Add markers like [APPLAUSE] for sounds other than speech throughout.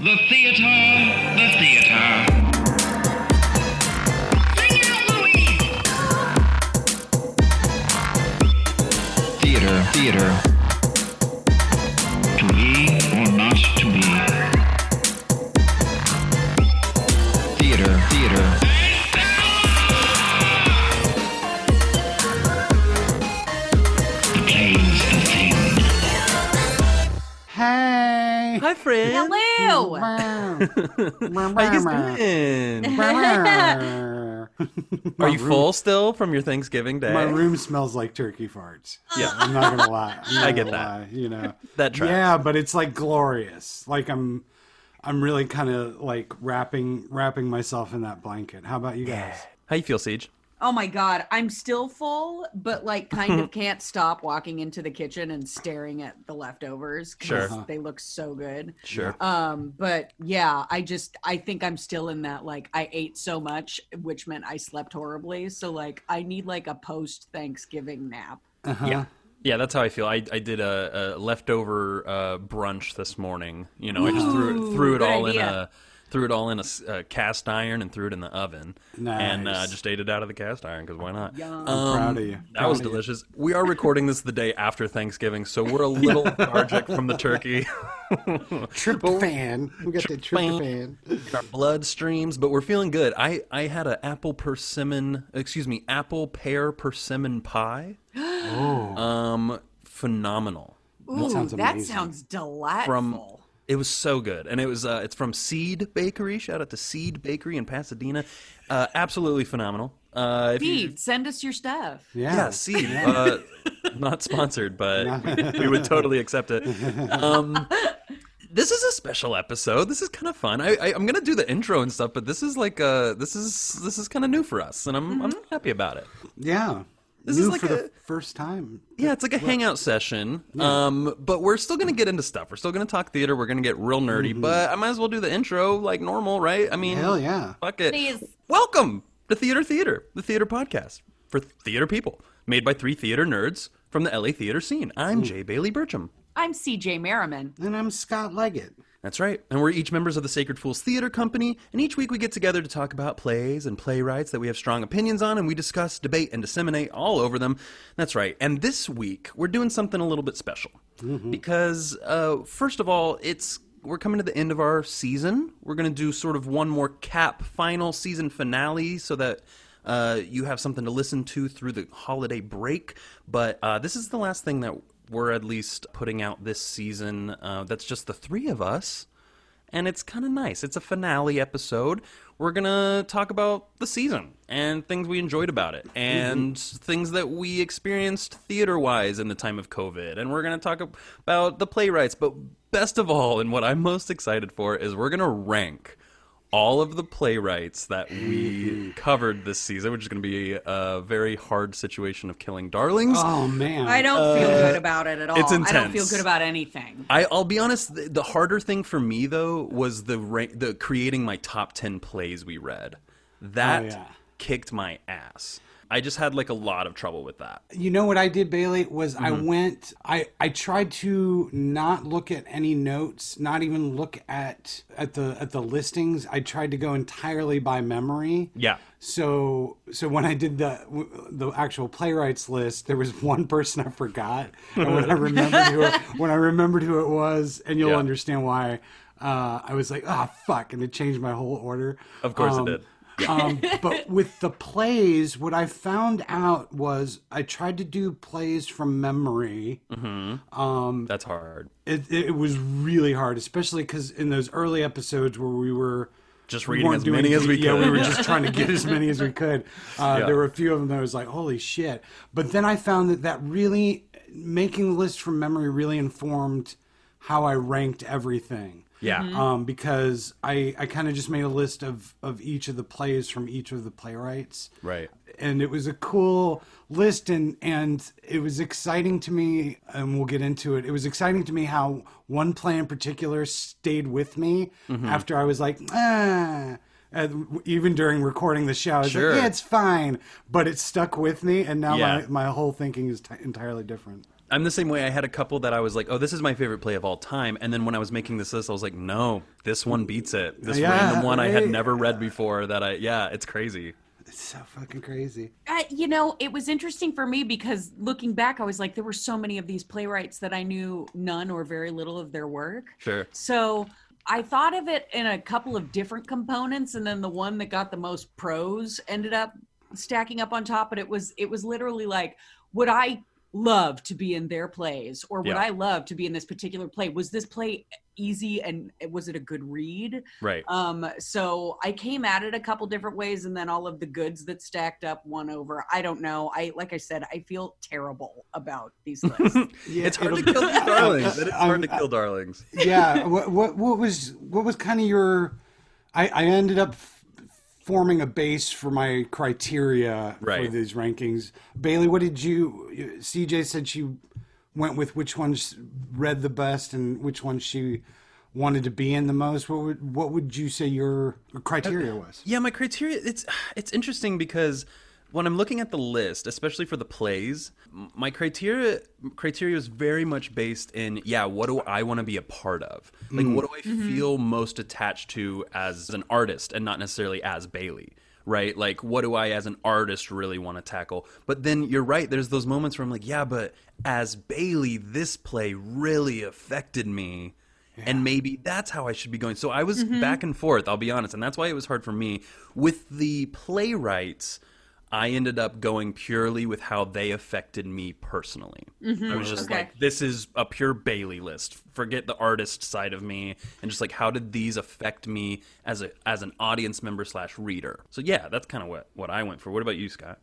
The theater, the theater. Sing out, Louise! Theater, theater. To be or not to be. Theater, theater. The play's the thing. Hey. Hi, friend. Hello. How you guys doing? [LAUGHS] Are you full still from your Thanksgiving day? My room smells like turkey farts. Yeah. I'm not gonna lie. I'm [LAUGHS] not I get gonna that. lie, you know. [LAUGHS] That tracks. Yeah, but it's like glorious. Like I'm, I'm really kind of like wrapping wrapping myself in that blanket. How about you guys? How you feel, Siege? Oh my god, I'm still full, but like kind of [LAUGHS] can't stop walking into the kitchen and staring at the leftovers because Sure. they look so good. Sure. Um, but yeah, I just I think I'm still in that like I ate so much, which meant I slept horribly. So like I need like a post Thanksgiving nap. Uh-huh. Yeah. Yeah, that's how I feel. I, I did a, a leftover uh, brunch this morning. You know, I just threw it, threw it good all in a threw it all in a, uh, cast iron and threw it in the oven, and uh, just ate it out of the cast iron because why not? Yum. Um, proud of you. That Proud was of you. delicious. We are recording this the day after Thanksgiving, so we're a little [LAUGHS] lethargic from the turkey. [LAUGHS] Tryptophan. We got the tryptophan. our blood streams, but we're feeling good. I I had an apple persimmon, excuse me, apple pear persimmon pie. [GASPS] Oh, Um, phenomenal. Ooh, sounds that sounds delightful. From it was so good, and it was uh, it's from Seed Bakery. Shout out to Seed Bakery in Pasadena. Uh, absolutely phenomenal. Uh, if you- send us your stuff. yeah. yeah, Seed. Uh, not sponsored, but [LAUGHS] we would totally accept it. Um, this is a special episode. This is kind of fun. I, I, I'm gonna do the intro and stuff, but this is like uh, this is this is kind of new for us, and I'm I'm happy about it. Yeah. This New is like for a- the first time. Yeah, it's like a hangout session. Um, but we're still gonna get into stuff. We're still gonna talk theater. We're gonna get real nerdy. But I might as well do the intro like normal, right? I mean, Hell yeah. fuck it. Please. Welcome to Theater Theater, the theater podcast for theater people, made by three theater nerds from the LA theater scene. I'm Jay Bailey Burcham. I'm CJ Merriman. And I'm Scott Leggett. That's right. And we're each members of the Sacred Fools Theater Company, and each week we get together to talk about plays and playwrights that we have strong opinions on, and we discuss, debate, and disseminate all over them. That's right. And this week we're doing something a little bit special. Because, uh, first of all, it's we're coming to the end of our season. We're going to do sort of one more cap final season finale so that uh, you have something to listen to through the holiday break. But uh, this is the last thing that we're at least putting out this season. Uh, that's just the three of us. And it's kind of nice. It's a finale episode. We're going to talk about the season and things we enjoyed about it and things that we experienced theater wise in the time of COVID. And we're going to talk about the playwrights. But best of all, and what I'm most excited for, is we're going to rank all of the playwrights that we mm-hmm. covered this season, which is going to be a very hard situation of killing darlings. Oh man. I don't feel uh, good about it at all. it's intense. I don't feel good about anything. I, I'll be honest. The, the harder thing for me though was the ra- the creating my top ten plays we read. Oh, that Oh, yeah. kicked my ass. I just had like a lot of trouble with that. You know what I did, Bailey? Was I Mm-hmm. went I I tried to not look at any notes, not even look at at the at the listings. I tried to go entirely by memory. Yeah. So so when I did the the actual playwrights list, there was one person I forgot, and when I remembered who it, [LAUGHS] when I remembered who it was, and you'll Yeah. understand why. Uh, I was like, ah, fuck, and it changed my whole order. Of course Um, it did. Um, but with the plays, what I found out was I tried to do plays from memory. um That's hard. It, it was really hard, especially because in those early episodes where we were Just reading as doing- many as we yeah, could. we were just trying to get as many as we [LAUGHS] could. Uh, Yeah. There were a few of them that I was like, holy shit. But then I found that that really, making the list from memory really informed how I ranked everything. Yeah. Um, because I, I kind of just made a list of, of each of the plays from each of the playwrights. Right. And it was a cool list, and, and it was exciting to me, and we'll get into it. It was exciting to me how one play in particular stayed with me Mm-hmm. after I was like, ah. And even during recording the show, I was Sure. like, yeah, it's fine. But it stuck with me, and now Yeah. my, my whole thinking is t- entirely different. I'm the same way. I had a couple that I was like, "Oh, this is my favorite play of all time," and then when I was making this list, I was like, "No, this one beats it. This Yeah, random one I had never read before." That I, yeah, it's crazy. It's so fucking crazy. Uh, you know, it was interesting for me because looking back, I was like, there were so many of these playwrights that I knew none or very little of their work. Sure. So I thought of it in a couple of different components, and then the one that got the most pros ended up stacking up on top. But it was it was literally like, would I love to be in their plays, or would Yeah. I love to be in this particular play? Was this play easy and was it a good read? Right. Um, so I came at it a couple different ways, and then all of the goods that stacked up won over. I don't know. I like I said, I feel terrible about these [LAUGHS] lists. Yeah, it's hard to kill these [LAUGHS] darlings. It's hard to kill darlings. yeah. What, what what was what was kind of your? I I ended up f- forming a base for my criteria for these rankings. Bailey, what did you? CJ said she went with which ones read the best and which ones she wanted to be in the most. What would what would you say your criteria uh, was? Yeah, my criteria it's it's interesting because when I'm looking at the list, especially for the plays, my criteria criteria is very much based in yeah, what do I want to be a part of? Like what do I mm-hmm. feel most attached to as an artist and not necessarily as Bailey. Right? Like what do I as an artist really want to tackle? But then you're right, there's those moments where I'm like, yeah, but as Bailey, this play really affected me. And maybe that's how I should be going. So I was mm-hmm. back and forth, I'll be honest. And that's why it was hard for me. With the playwrights, I ended up going purely with how they affected me personally. Mm-hmm. I was just Okay. like, this is a pure Bailey list. Forget the artist side of me, and just like, how did these affect me as a as an audience member slash reader? So yeah, that's kind of what what I went for. What about you, Scott?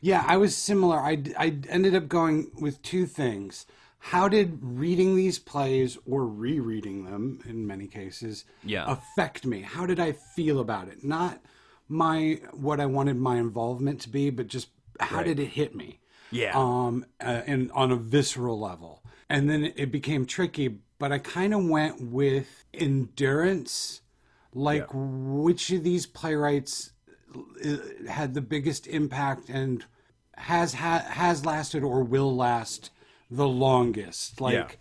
Yeah, I was similar. I, I ended up going with two things. How did reading these plays or rereading them in many cases Yeah. affect me? How did I feel about it? Not my what I wanted my involvement to be, but just how Right. did it hit me? Yeah. Um, uh, and on a visceral level. And then it became tricky, but I kind of went with endurance. Like which of these playwrights uh, had the biggest impact and has ha- has lasted or will last the longest. Like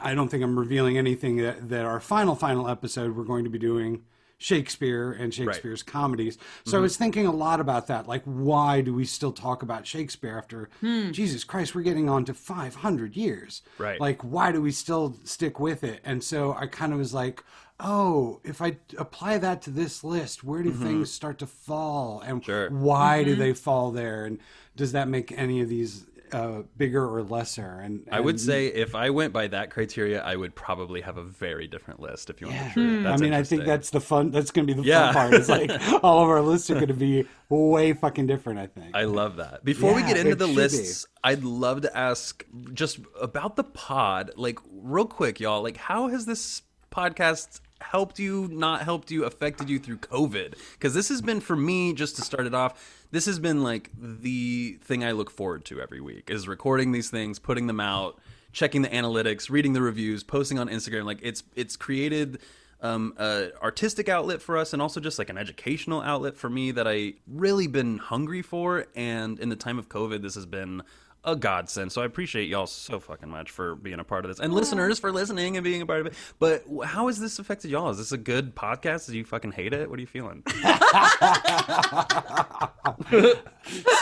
I don't think I'm revealing anything that, that our final final episode we're going to be doing Shakespeare and Shakespeare's comedies. So Mm-hmm. I was thinking a lot about that. Like why do we still talk about Shakespeare after Jesus Christ we're getting on to 500 years. Right. Like why do we still stick with it? And so I kind of was like Oh, if I apply that to this list, where do things start to fall, and Mm-hmm. Why do they fall there, and does that make any of these uh, bigger or lesser? And, I would say if I went by that criteria, I would probably have a very different list. If you want Yeah. the truth, I mean, I think that's the fun. That's going to be the Yeah. fun part. It's like [LAUGHS] [LAUGHS] all of our lists are going to be way fucking different. I think. I love that. Before we get into the should lists, I'd love to ask just about the pod, like real quick, y'all. Like, how has this podcast helped you, not helped you, affected you through COVID? Because this has been for me, just to start it off, this has been like the thing I look forward to every week is recording these things, putting them out, checking the analytics, reading the reviews, posting on Instagram. Like it's it's created um, a artistic outlet for us and also just like an educational outlet for me that I really been hungry for. And in the time of COVID, this has been a godsend. So I appreciate y'all so fucking much for being a part of this and listeners for listening and being a part of it. But how has this affected y'all? Is this a good podcast? Do you fucking hate it? What are you feeling? [LAUGHS] [LAUGHS]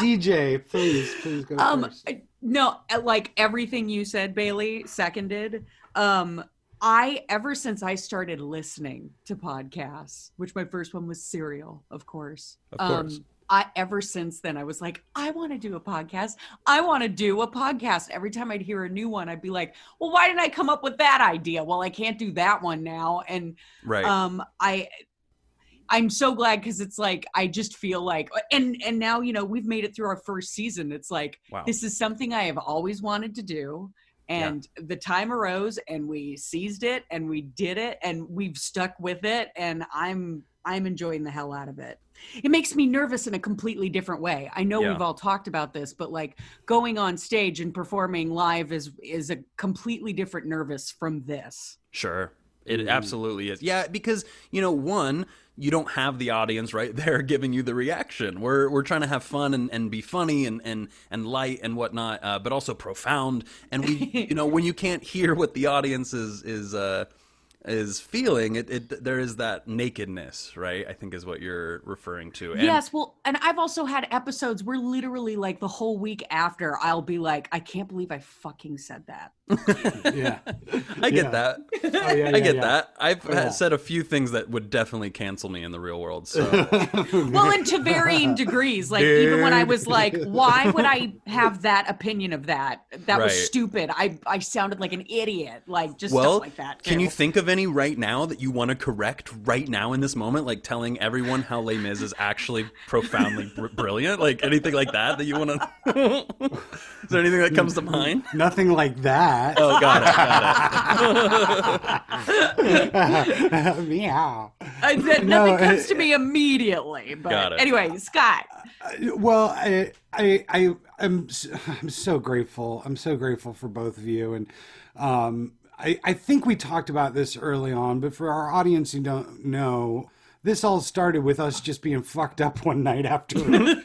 CJ, please, please go um first. No uh, like everything you said bailey seconded um i ever since i started listening to podcasts which my first one was serial of course Of course. um I ever since then I was like, I want to do a podcast. I want to do a podcast. Every time I'd hear a new one, I'd be like, well, why didn't I come up with that idea? Well, I can't do that one now. And Right. um i i'm so glad because it's like i just feel like and and now you know we've made it through our first season it's like Wow. this is something i have always wanted to do and the time arose and we seized it and we did it and we've stuck with it and i'm i'm enjoying the hell out of it it makes me nervous in a completely different way i know Yeah. we've all talked about this but like going on stage and performing live is is a completely different nervous from this Sure. It absolutely is. Yeah, because, you know, one, you don't have the audience right [LAUGHS] there giving you the reaction. We're we're trying to have fun and, and be funny and, and, and light and whatnot, uh, but also profound. And we, [LAUGHS] you know, when you can't hear what the audience is is uh, is feeling, it, it there is that nakedness, right? I think is what you're referring to. And yes, well, and I've also had episodes where literally like the whole week after I'll be like, I can't believe I fucking said that. [LAUGHS] yeah. I get Yeah. that. Oh, yeah, I get yeah. that. I've yeah. said a few things that would definitely cancel me in the real world. So [LAUGHS] well, and to varying degrees. Like even when I was like, why would I have that opinion of that? That was stupid. I I sounded like an idiot. Like just well, stuff like that. can you think of any right now that you want to correct right now in this moment? Like telling everyone how Les Mis is actually profoundly br- brilliant? Like anything like that that you want to? [LAUGHS] is there anything that comes to mind? Nothing like that. Oh, got it. Got it. [LAUGHS] Meow. I, that, No, nothing comes uh, to me immediately. But Got it. anyway, Scott. Well, I, I, I, I'm, I'm so grateful. I'm so grateful for both of you, and um, I, I think we talked about this early on, but for our audience who don't know, this all started with us just being fucked up one night after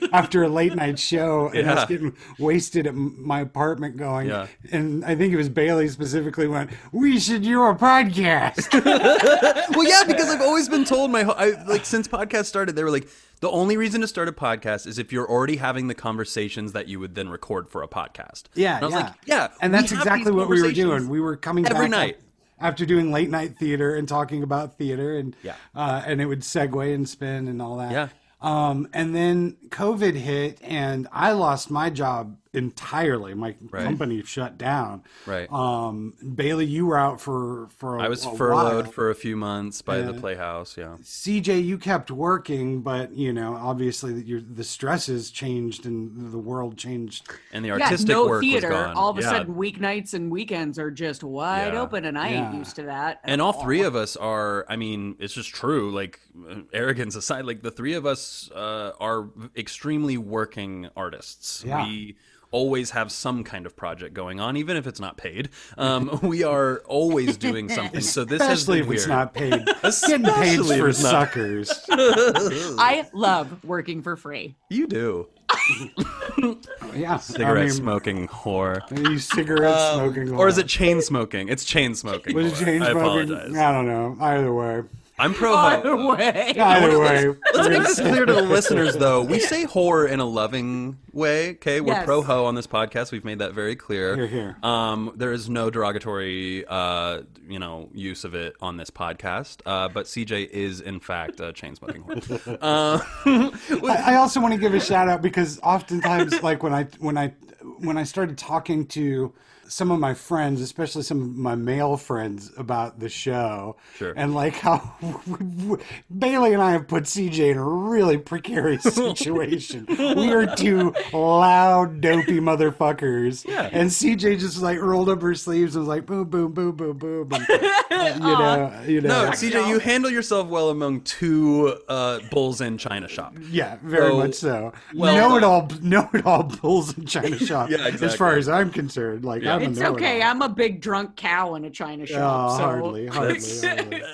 [LAUGHS] after a late night show and Yeah. us getting wasted at my apartment. Going, Yeah. and I think it was Bailey specifically went, "We should do a podcast." [LAUGHS] well, yeah, because I've always been told my whole- I, like since podcast started, they were like the only reason to start a podcast is if you're already having the conversations that you would then record for a podcast. Yeah, and I was yeah. like, yeah, and that's exactly what we were doing. We were coming every back night. up after doing late night theater and talking about theater, and Yeah. uh, and it would segue and spin and all that. Yeah. Um, and then COVID hit, and I lost my job entirely. My Right. company shut down. Right. Um, Bailey, you were out for for. I I was furloughed for a few months by the Playhouse. Yeah, CJ, you kept working, but you know, obviously, your the stresses changed and the world changed. and the Yeah, artistic no work theater. was gone. All of a Yeah. sudden, weeknights and weekends are just wide Yeah. open, and I ain't used to that. and all three of us are i mean it's just true like uh, arrogance aside like the three of us uh, are extremely working artists Yeah. we always have some kind of project going on even if it's not paid. Um, [LAUGHS] we are always doing something. So this has Especially been if it's not paid. [LAUGHS] Getting paid if for not- suckers. I love working for free. you do. Yeah, cigarette I mean, smoking whore. You cigarette smoking, Um, or is it chain smoking? It's chain smoking Was it whore. chain i apologize. I don't know. Either way, i'm pro Either way. either way. Let's make this clear to the listeners, though. We say whore in a loving way. Okay, we're Yes. pro ho on this podcast. We've made that very clear. Here, here. Um, there is no derogatory, uh, you know, use of it on this podcast. Uh, but CJ is in fact a chain smoking whore. Uh, [LAUGHS] I, I also want to give a shout out because oftentimes, like when I when I when I started talking to some of my friends, especially some of my male friends, about the show, Sure. and like how [LAUGHS] Bailey and I have put CJ in a really precarious [LAUGHS] situation. we are two loud, dopey motherfuckers, Yeah. and CJ just like rolled up her sleeves and was like boom, boom, boom, boom, boom, and, you [LAUGHS] know, you know, no, CJ, you handle yourself well among two uh, bulls in China shop. Yeah, very So, much so. well know it all, know it all bulls in China shop. Yeah, exactly. As far as I'm concerned, like Yeah. I'm It's know-it-all. okay. I'm a big drunk cow in a china Oh, shop. so. hardly, [LAUGHS] hardly, hardly. [LAUGHS]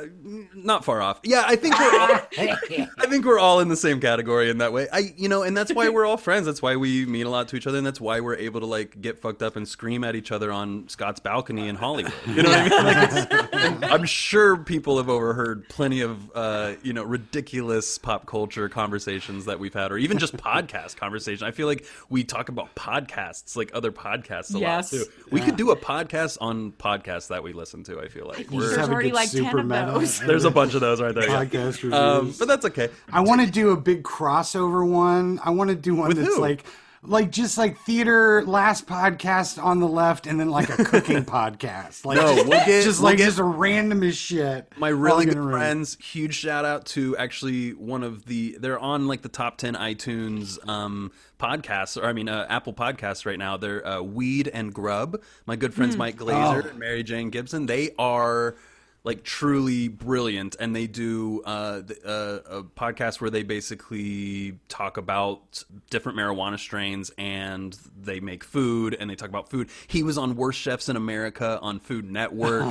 Uh, not far off. Yeah, I think we're all, [LAUGHS] I think we're all in the same category in that way. I you know, and that's why we're all friends. That's why we mean a lot to each other, and that's why we're able to like get fucked up and scream at each other on Scott's balcony in Hollywood. You know what I mean? Like, I'm sure people have overheard plenty of uh, you know ridiculous pop culture conversations that we've had, or even just podcast conversation. I feel like we talk about podcasts, like other podcasts, a Yes. lot too. We could do a podcast on podcasts that we listen to. I feel like You we're just have a already good like 10 super of those. there's a bunch of those right there. yeah. podcast reviews. Um, but that's okay. I want to do a big crossover one. I want to do one With that's who? like, like just like theater last podcast on the left, and then like a cooking [LAUGHS] podcast. Like, No, just, we'll get- just we'll like get- just a random as shit. My really good a room. friends, huge shout out to actually one of the they're on like the top 10 iTunes um podcasts or I mean uh, Apple podcasts right now. They're uh, Weed and Grub. My good friends Mike Glazer and Mary Jane Gibson. They are like truly brilliant, and they do uh, the, uh, a podcast where they basically talk about different marijuana strains and they make food and they talk about food. He was on Worst Chefs in America on Food Network. [LAUGHS]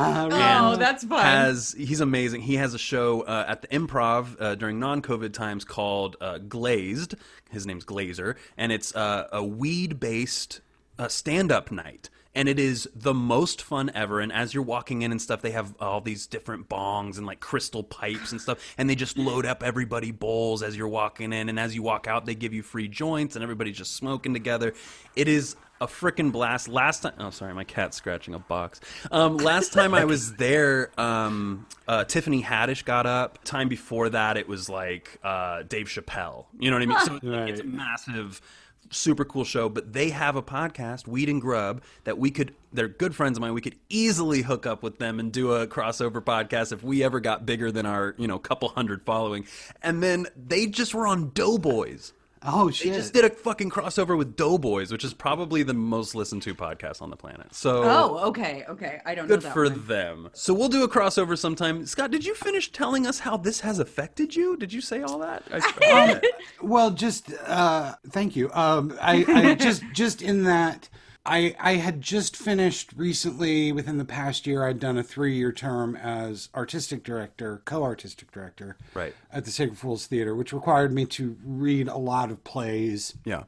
Oh, that's fun. Has he's amazing. He has a show uh, at the Improv uh, during non-COVID times called uh, Glazed. His name's Glazer, and it's uh, a weed-based uh, stand-up night. And it is the most fun ever. And as you're walking in and stuff, they have all these different bongs and like crystal pipes and stuff. And they just load up everybody bowls as you're walking in. And as you walk out, they give you free joints and everybody's just smoking together. It is a freaking blast. Last time, oh sorry, my cat's scratching a box. Um, last time I was there, um, uh, Tiffany Haddish got up. Time before that, it was like uh, Dave Chappelle. You know what I mean? So [LAUGHS] it's, it's a massive, super cool show. But they have a podcast, Weed and Grub, that we could. They're good friends of mine. We could easily hook up with them and do a crossover podcast if we ever got bigger than our, you know, couple hundred following. And then they just were on Doughboys. Oh They shit! just did a fucking crossover with Doughboys, which is probably the most listened to podcast on the planet. So Oh, okay, okay. I don't know good for one. them. So we'll do a crossover sometime. Scott, did you finish telling us how this has affected you? Did you say all that? I, [LAUGHS] Well, just uh, thank you. Um, I, I [LAUGHS] just just in that I I had just finished recently within the past year. I'd done a three year term as artistic director, co artistic director, Right. at the Sacred Fools Theater, which required me to read a lot of plays yeah.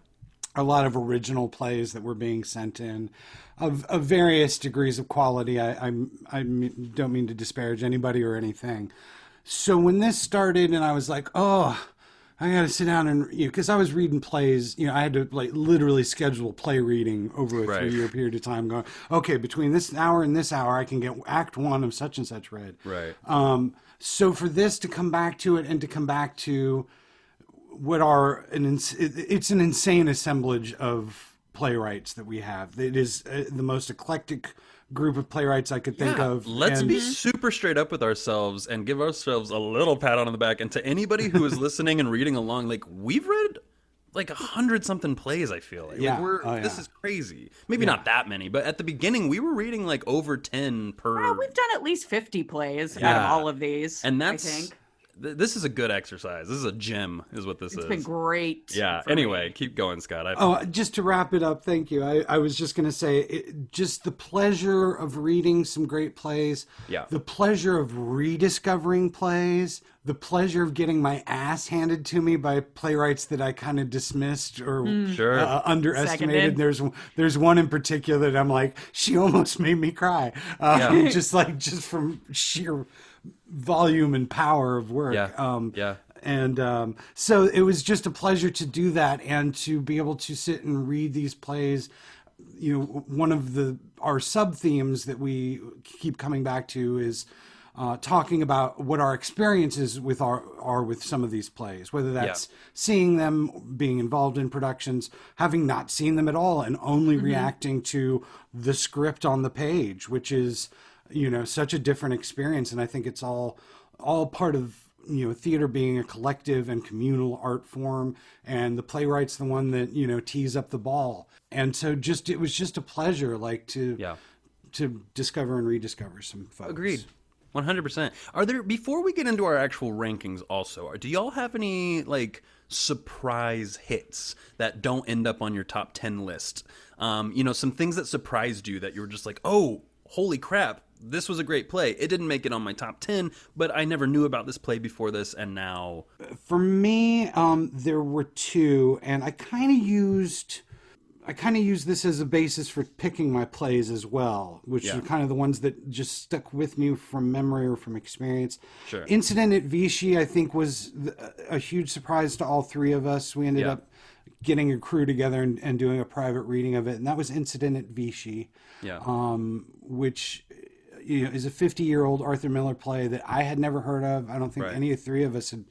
a lot of original plays that were being sent in of, of various degrees of quality. I, I m- don't mean to disparage anybody or anything. So when this started and I was like, oh, I got to sit down and, you know, because I was reading plays, you know, I had to like literally schedule play reading over a Right. three year period of time going, okay, between this hour and this hour, I can get act one of such and such read. Right. Um, so for this to come back to it and to come back to what are an ins- it's an insane assemblage of playwrights that we have. It is uh, the most eclectic group of playwrights I could think Yeah, of. Let's and- be super straight up with ourselves and give ourselves a little pat on the back. And to anybody who is [LAUGHS] listening and reading along, like we've read like a hundred something plays. I feel like, Like, we're Oh, this is crazy. Maybe not that many, but at the beginning we were reading like over ten per. Well, we've done at least 50 plays out of all of these. and that's I think. Th- this is a good exercise. This is a gym, is what this is. It's is. been great. Yeah. for me. Anyway, keep going, Scott. I, Oh, just to wrap it up, thank you. I, I was just going to say, it, just the pleasure of reading some great plays. Yeah. The pleasure of rediscovering plays. The pleasure of getting my ass handed to me by playwrights that I kind of dismissed or Sure. uh, underestimated. Seconded. There's there's one in particular that I'm like, she almost made me cry. Uh, Yeah. just like just from sheer volume and power of work. Yeah. Um, Yeah. and um, so it was just a pleasure to do that and to be able to sit and read these plays. You know, one of the our sub themes that we keep coming back to is uh, talking about what our experiences with our are with some of these plays, whether that's seeing them, being involved in productions, having not seen them at all, and only reacting to the script on the page, which is you know such a different experience. And I think it's all all part of you know theater being a collective and communal art form and the playwright's the one that you know tees up the ball and so just it was just a pleasure like to Yeah. to discover and rediscover some folks Agreed. One hundred percent. Are there before we get into our actual rankings? Also, are- do y'all have any like surprise hits that don't end up on your top ten list? Um, you know, some things that surprised you that you were just like, oh, holy crap, this was a great play. It didn't make it on my top ten, but I never knew about this play before this, and now, for me um there were two and i kind of used I kind of use this as a basis for picking my plays as well, which Yeah. are kind of the ones that just stuck with me from memory or from experience. Sure. Incident at Vichy, I think, was a huge surprise to all three of us. We ended Yeah. up getting a crew together and, and doing a private reading of it, and that was Incident at Vichy yeah, um, which you know is a 50 year old Arthur Miller play that I had never heard of. I don't think Right. any of three of us had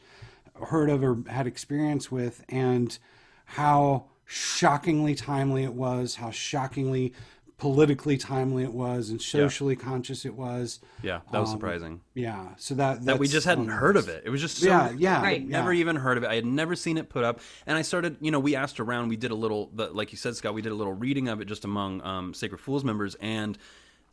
heard of or had experience with, and how shockingly timely it was, how shockingly politically timely it was, and socially conscious it was. yeah, that was surprising. Yeah, so that that we just hadn't one heard of it. It was just so, Yeah, yeah, Right. yeah. never even heard of it. I had never seen it put up, and I started. You know, we asked around. We did a little, the, like you said, Scott. We did a little reading of it just among um, Sacred Fools members, and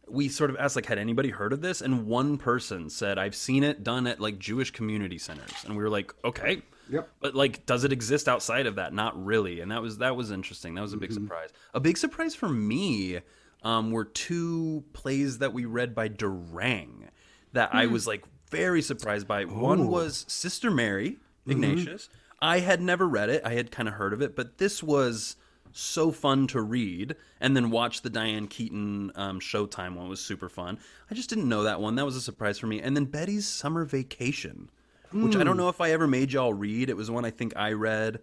we sort of asked like had anybody heard of this? And one person said i've seen it done at like jewish community centers. And we were like okay. Yep. but like does it exist outside of that? Not really. And that was that was interesting. That was a big mm-hmm. surprise. A big surprise for me um, were two plays that we read by durang that i hmm. was like very surprised by. One was sister mary mm-hmm. ignatius. I had never read it. I had kind of heard of it. But this was so fun to read and then watch the diane keaton um, showtime one was super fun i just didn't know that one that was a surprise for me and then betty's summer vacation which I don't know if I ever made y'all read. It was one I think I read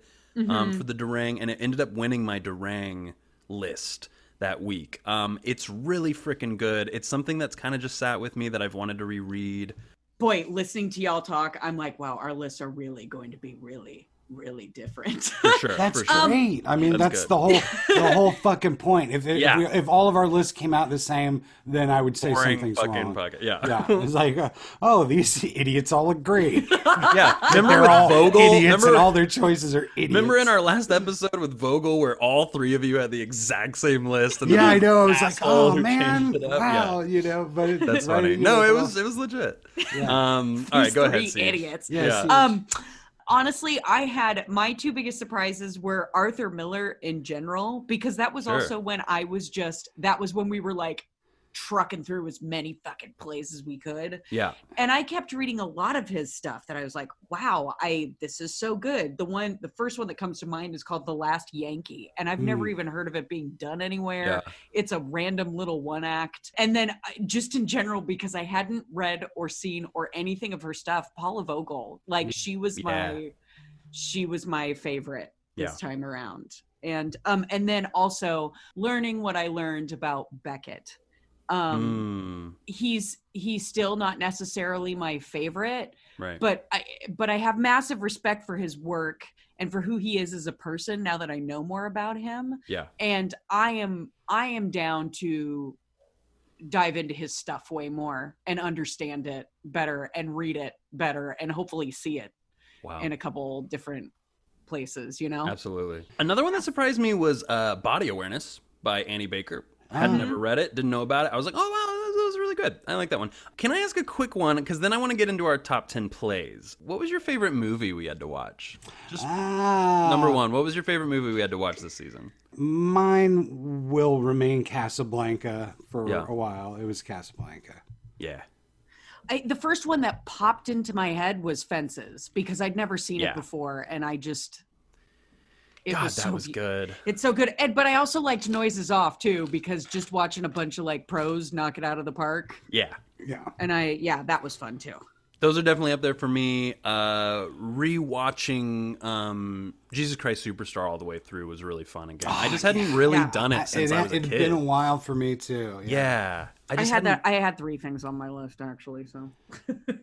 um, for the Durang, and it ended up winning my Durang list that week. Um, it's really freaking good. It's something that's kind of just sat with me that I've wanted to reread. Boy, listening to y'all talk, I'm like, wow, our lists are really going to be really, really different. [LAUGHS] For sure. That's for sure. great. I mean, That's that's, the whole the [LAUGHS] whole fucking point. If it, Yeah. if, we, if all of our lists came out the same, then I would say Boring something's fucking wrong. fucking- yeah. yeah. It's like, uh, oh, these [LAUGHS] idiots all agree. yeah. Remember They're with all Vogel? idiots, Remember, and all their choices are idiots. remember in our last episode with Vogel where all three of you had the exact same list? And Yeah, I know. I was like, oh man, changed it up? wow, Yeah. you know. But it, That's right, funny. you No, know, it well, was it was legit. Um, all right, go three ahead. Siege. idiots. Yeah, Yeah. Siege. Um, honestly, I had my two biggest surprises were Arthur Miller in general because that was Sure. also when I was just that was when we were like trucking through as many fucking plays as we could. Yeah. and I kept reading a lot of his stuff that I was like, wow, I this is so good. The one the first one that comes to mind is called The Last Yankee, and I've never even heard of it being done anywhere. Yeah. It's a random little one act. And then just in general because I hadn't read or seen or anything of her stuff, Paula Vogel, like she was Yeah. my she was my favorite this Yeah. time around. And um and then also learning what I learned about Beckett. Um Mm, he's he's still not necessarily my favorite right. but i but i have massive respect for his work and for who he is as a person now that i know more about him yeah. and i am i am down to dive into his stuff way more and understand it better and read it better and hopefully see it Wow. in a couple different places you know Absolutely. Another one that surprised me was uh, Body Awareness by Annie Baker. Had Ah. never read it, didn't know about it. I was like, oh wow, that was really good. I like that one. Can I ask a quick one? Because then I want to get into our top ten plays. What was your favorite movie we had to watch? Just Ah, number one. What was your favorite movie we had to watch this season? Mine will remain Casablanca for Yeah. a while. It was Casablanca. Yeah. I, the first one that popped into my head was fences because i'd never seen Yeah. it before and i just it God, was that so was good. It's so good. And but I also liked noises off too, because just watching a bunch of like pros knock it out of the park. Yeah. Yeah. And I yeah, that was fun too. Those are definitely up there for me. Uh rewatching um Jesus Christ Superstar all the way through was really fun again. I oh, just hadn't really Yeah. done it since it, I was a kid. it'd kid. been a while for me too. yeah. I I, just had hadn't- that I had three things on my list actually, so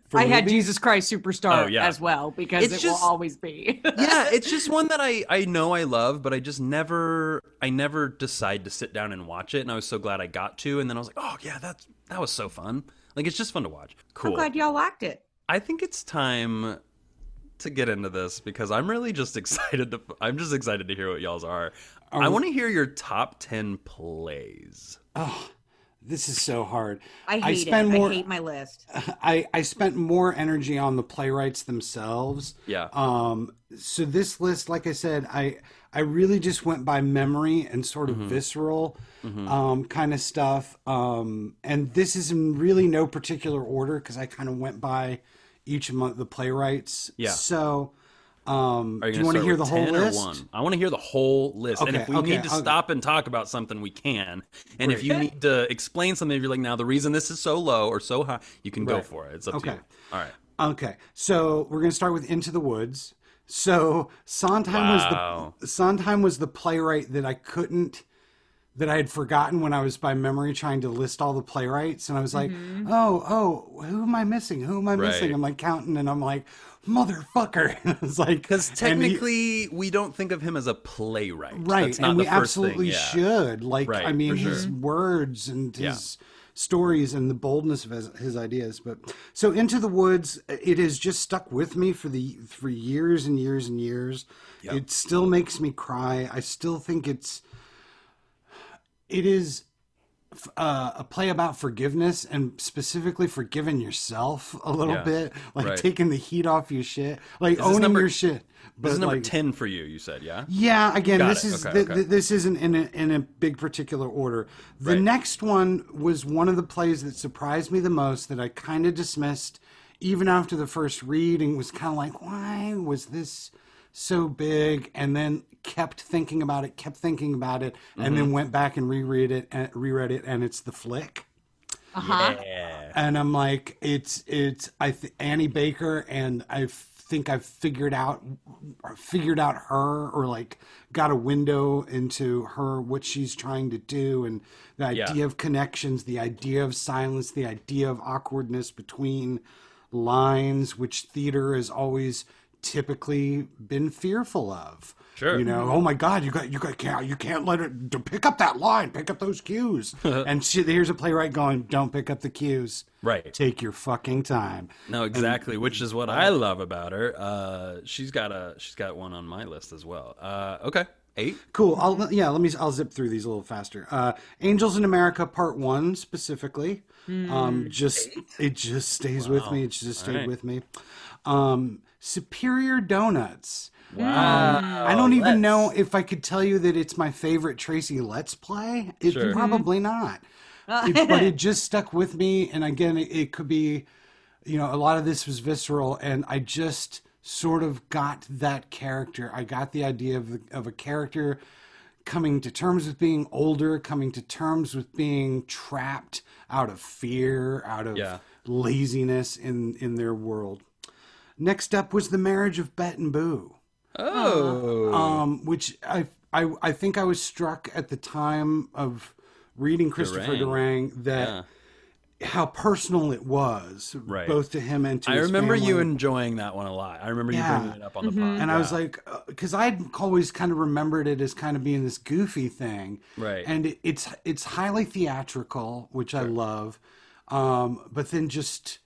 For I had movies? Jesus Christ Superstar Oh, yeah. as well because It's it just- will always be. [LAUGHS] yeah, it's just [LAUGHS] one that I I know I love, but I just never I never decide to sit down and watch it, and I was so glad I got to, and then I was like, oh yeah, that's that was so fun. Like it's just fun to watch. I'm Cool. glad y'all liked it. I think it's time to get into this because I'm really just [LAUGHS] excited to I'm just excited to hear what y'all's are. I want to hear your top 10 plays. This is so hard. I hate spend it. more- I hate my list. [LAUGHS] I, I spent more energy on the playwrights themselves. Yeah. Um, so this list, like I said, I I really just went by memory and sort Mm-hmm. of visceral um, kind of stuff. Um, and this is in really no particular order because I kind of went by each of the playwrights. Yeah. So um, Are do you you want to to hear the whole list? I want to hear the whole list. and if we okay, need to okay. stop and talk about something, we can. And if you need to explain something, if you're like, now the reason this is so low or so high, you can go for it. It's up Okay. to you. All right. Okay, so we're gonna start with Into the Woods. So Sondheim Wow. was the Sondheim was the playwright that I couldn't that I had forgotten when I was by memory trying to list all the playwrights, and I was like, mm-hmm. oh, oh, who am I missing? Who am I missing? I'm like counting, and I'm like, motherfucker. [LAUGHS] it's like Because and he- technically, we don't think of him as a playwright. right, That's not and we first absolutely thing. Yeah. should. Like, Right, I mean, for his words and Yeah. his stories and the boldness of his, his ideas. But so, Into the Woods, it has just stuck with me for the for years and years and years. It still makes me cry. I still think it's it is uh, a play about forgiveness and specifically forgiving yourself a little Yeah. bit, like Right. taking the heat off your shit, like this owning number- your shit. But This is number like, 10 for you, you said, yeah? Yeah, again, Got this it. is Okay, th- okay. th- this isn't in a, in a big particular order. The Right. next one was one of the plays that surprised me the most that I kind of dismissed even after the first read and was kind of like, why was this so big? And then kept thinking about it, kept thinking about it, and Mm-hmm. then went back and reread it and reread it, and it's the flick Uh-huh. Yeah. and I'm like, it's it's I th- Annie Baker, and I think I've figured out figured out her, or like got a window into her what she's trying to do, and the idea Yeah. of connections, the idea of silence, the idea of awkwardness between lines, which theater is always typically been fearful of. Sure. You know, oh my God, you got you got can't you can't let it to pick up that line, pick up those cues. [LAUGHS] and she, here's a playwright going, don't pick up the cues. Right. Take your fucking time. No, exactly, which is what I love about her. Uh, she's got a she's got one on my list as well. Uh, okay, eight. Cool. I'll yeah. Let me. I'll zip through these a little faster. Uh, Angels in America Part One specifically. Um, just it just stays with me. It just stayed Alright. with me. Um, Superior Donuts. Wow. I don't even let's. know if I could tell you that it's my favorite Tracy Letts play. It's Sure. probably mm-hmm. not. Uh. It- but it [LAUGHS] just stuck with me. And again, it, it could be, you know, a lot of this was visceral, and I just sort of got that character. I got the idea of the, of a character coming to terms with being older, coming to terms with being trapped out of fear, out of Yeah. laziness in in their world. Next up was the marriage of Bette and Boo Oh, um, which I, I I think I was struck at the time of reading Christopher Durang. Durang that yeah. how personal it was, Right. both to him and to I his remember you enjoying that one a lot. I remember you bringing it up on the pod. and I was like, because I'd always kind of remembered it as kind of being this goofy thing, Right. And it, it's it's highly theatrical, which I love, um, but then just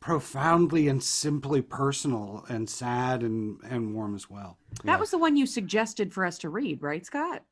profoundly and simply personal and sad and and warm as well. That was the one you suggested for us to read, right, Scott?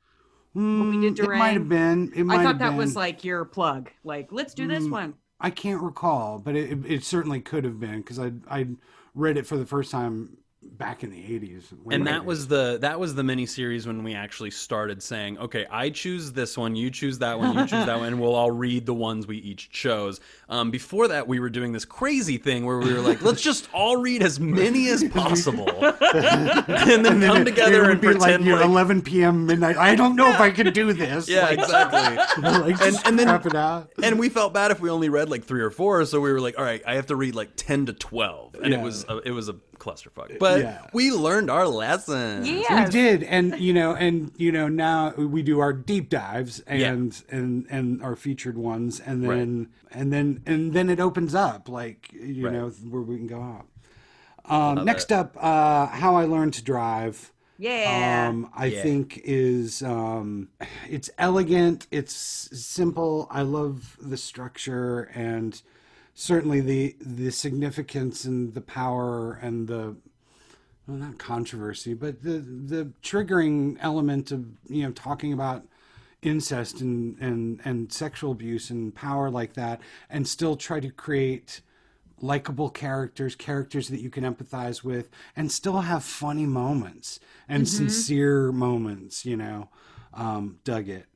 When we did Mm, It might have been. It might I thought that was like your plug. Like, let's do this Mm, one. I can't recall, but it, it certainly could have been because I I read it for the first time back in the eighties. and that was the that was the mini series when we actually started saying, okay, I choose this one, you choose that one, you choose that one, and we'll all read the ones we each chose. Um, before that, we were doing this crazy thing where we were like, let's just all read as many as possible, [LAUGHS] and then come together and be like, pretend like, eleven p.m. midnight. I don't know if I can do this. yeah, like, exactly. [LAUGHS] like, And- and then- it out. And we felt bad if we only read like three or four, so we were like, "All right, I have to read like ten to 12. and Yeah. it was a, it was a clusterfuck. But Yeah. we learned our lesson. Yeah. We did, and you know, and you know, now we do our deep dives and and and our featured ones, and then and then and then it opens up, like you Right. know, where we can go out. Um, next up, uh, how I learned to drive. Yeah. um, I Yeah. think is um, it's elegant, it's simple. I love the structure and certainly the the significance and the power and the well, not controversy, but the the triggering element of you know talking about incest and and and sexual abuse and power like that, and still try to create likable characters, characters that you can empathize with, and still have funny moments and sincere moments. You know, um, dug it.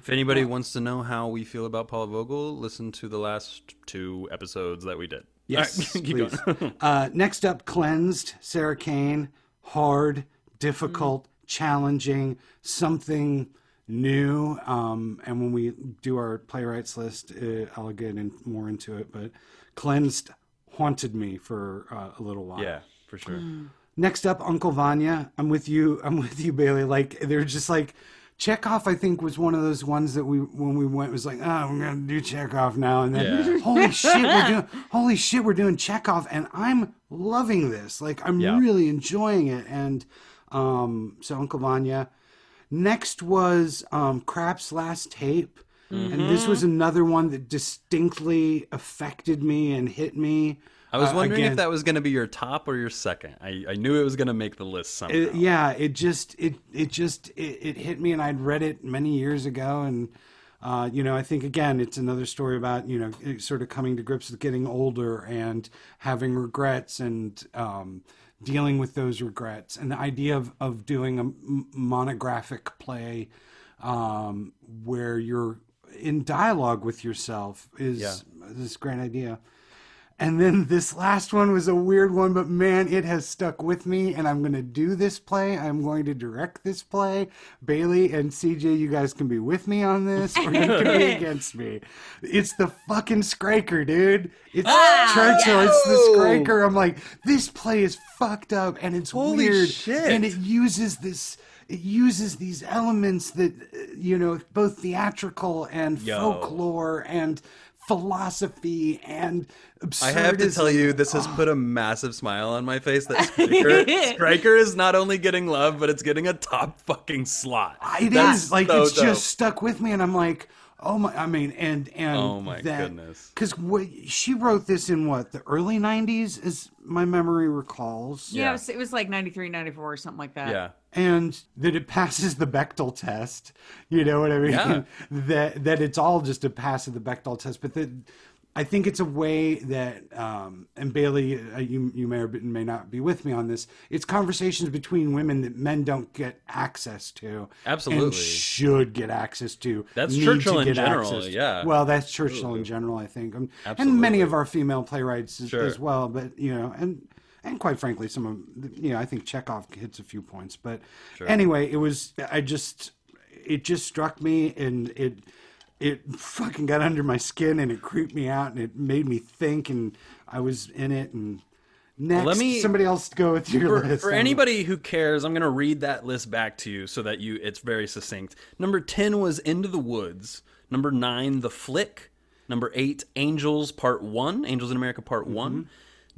If anybody wants to know how we feel about Paula Vogel, listen to the last two episodes that we did. Yes, All right, [LAUGHS] keep please. going. [LAUGHS] uh, next up, cleansed. Sarah Kane. Hard, difficult, challenging, something new. Um, and when we do our playwrights list, uh, I'll get in, more into it. But cleansed haunted me for uh, a little while. yeah, for sure. Next up, Uncle Vanya. I'm with you. I'm with you, Bailey. Like they're just like Chekhov. I think was one of those ones that we when we went was like, oh, we're gonna do Chekhov now, and then Yeah. holy [LAUGHS] shit, we're doing holy shit, we're doing Chekhov, and I'm loving this. Like I'm Yeah. really enjoying it. And um, so Uncle Vanya. Next was um, Krapp's last tape. And this was another one that distinctly affected me and hit me. I was Uh, wondering again- if that was going to be your top or your second. I, I knew it was going to make the list somehow. It- yeah, it just it it just it, it hit me, and I'd read it many years ago, and Uh, you know, I think again, it's another story about you know sort of coming to grips with getting older and having regrets and um, dealing with those regrets. And the idea of of doing a monographic play um, where you're in dialogue with yourself is Yeah. this great idea. And then this last one was a weird one, but man, it has stuck with me. And I'm going to do this play. I'm going to direct this play. Bailey and CJ, you guys can be with me on this, or you can be [LAUGHS] against me. It's the fucking Skriker, dude. It's Ah, Churchill. It's the yo! Skriker. I'm like, this play is fucked up, and it's Holy weird, shit. and it uses this. It uses these elements that uh, you know, both theatrical and Yo. folklore and philosophy and I have to tell you, this has put a massive smile on my face. That [LAUGHS] Skriker, Skriker is not only getting love, but it's getting a top fucking slot. It is That's like so it's dope. just stuck with me, and I'm like, oh my! I mean, and and Oh my goodness. Because she wrote this in what the early '90s, as my memory recalls. Yeah, Yeah. It, was, it was like 93, 94 or something like that. yeah. And that it passes the Bechdel test. You know what I mean? Yeah. [LAUGHS] that that it's all just a pass of the Bechdel test, but that I think it's a way that um, and Bailey, uh, you you may or may not be with me on this. It's conversations between women that men don't get access to, Absolutely. and should get access to. That's Churchill to in general, yeah. Well, that's Churchill in general, I think, Um, and many of our female playwrights as, Sure. as well. But you know, and and quite frankly, some of you know, I think Chekhov hits a few points. But anyway, it was I just it just struck me, and it it fucking got under my skin, and it creeped me out, and it made me think, and I was in it, and. Next, let me- somebody else go with your For, list. for anybody who cares, I'm going to read that list back to you so that you it's very succinct. Number 10 was Into the Woods. Number 9, The Flick. Number 8, Angels Part 1, Angels in America Part 1. Mm-hmm.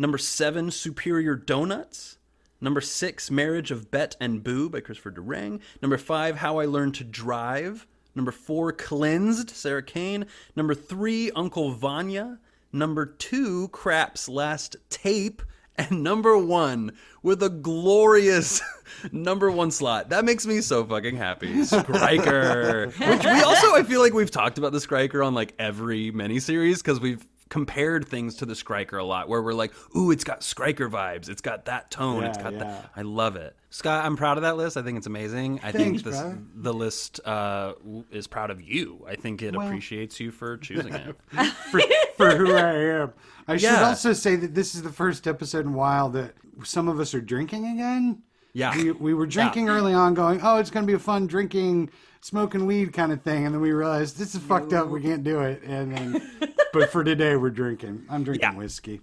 Number 7, Superior Donuts. Number 6, Marriage of Bette and Boo by Christopher Durang. Number 5, How I Learned to Drive. Number 4, Cleansed, Sarah Kane. Number 3, Uncle Vanya. Number 2, Krapp's Last Tape and number one with a glorious [LAUGHS] number one slot. That makes me so fucking happy. [LAUGHS] Skriker. Which we also, I feel like we've talked about the Skriker on like every miniseries because we've compared things to the Skriker a lot where we're like, ooh, it's got Skriker vibes. It's got that tone. It's got yeah. that. I love it. Scott, I'm proud of that list. I think it's amazing. I Thanks, think this, the list uh, is proud of you. I think it Well- appreciates you for choosing it. [LAUGHS] for, for who I am. I should also say that this is the first episode in a while that some of us are drinking again. Yeah. We, we were drinking early on, going, oh, it's going to be a fun drinking, smoking weed kind of thing. And then we realized this is fucked up. We can't do it. And then, but for today, we're drinking. I'm drinking Yeah. whiskey.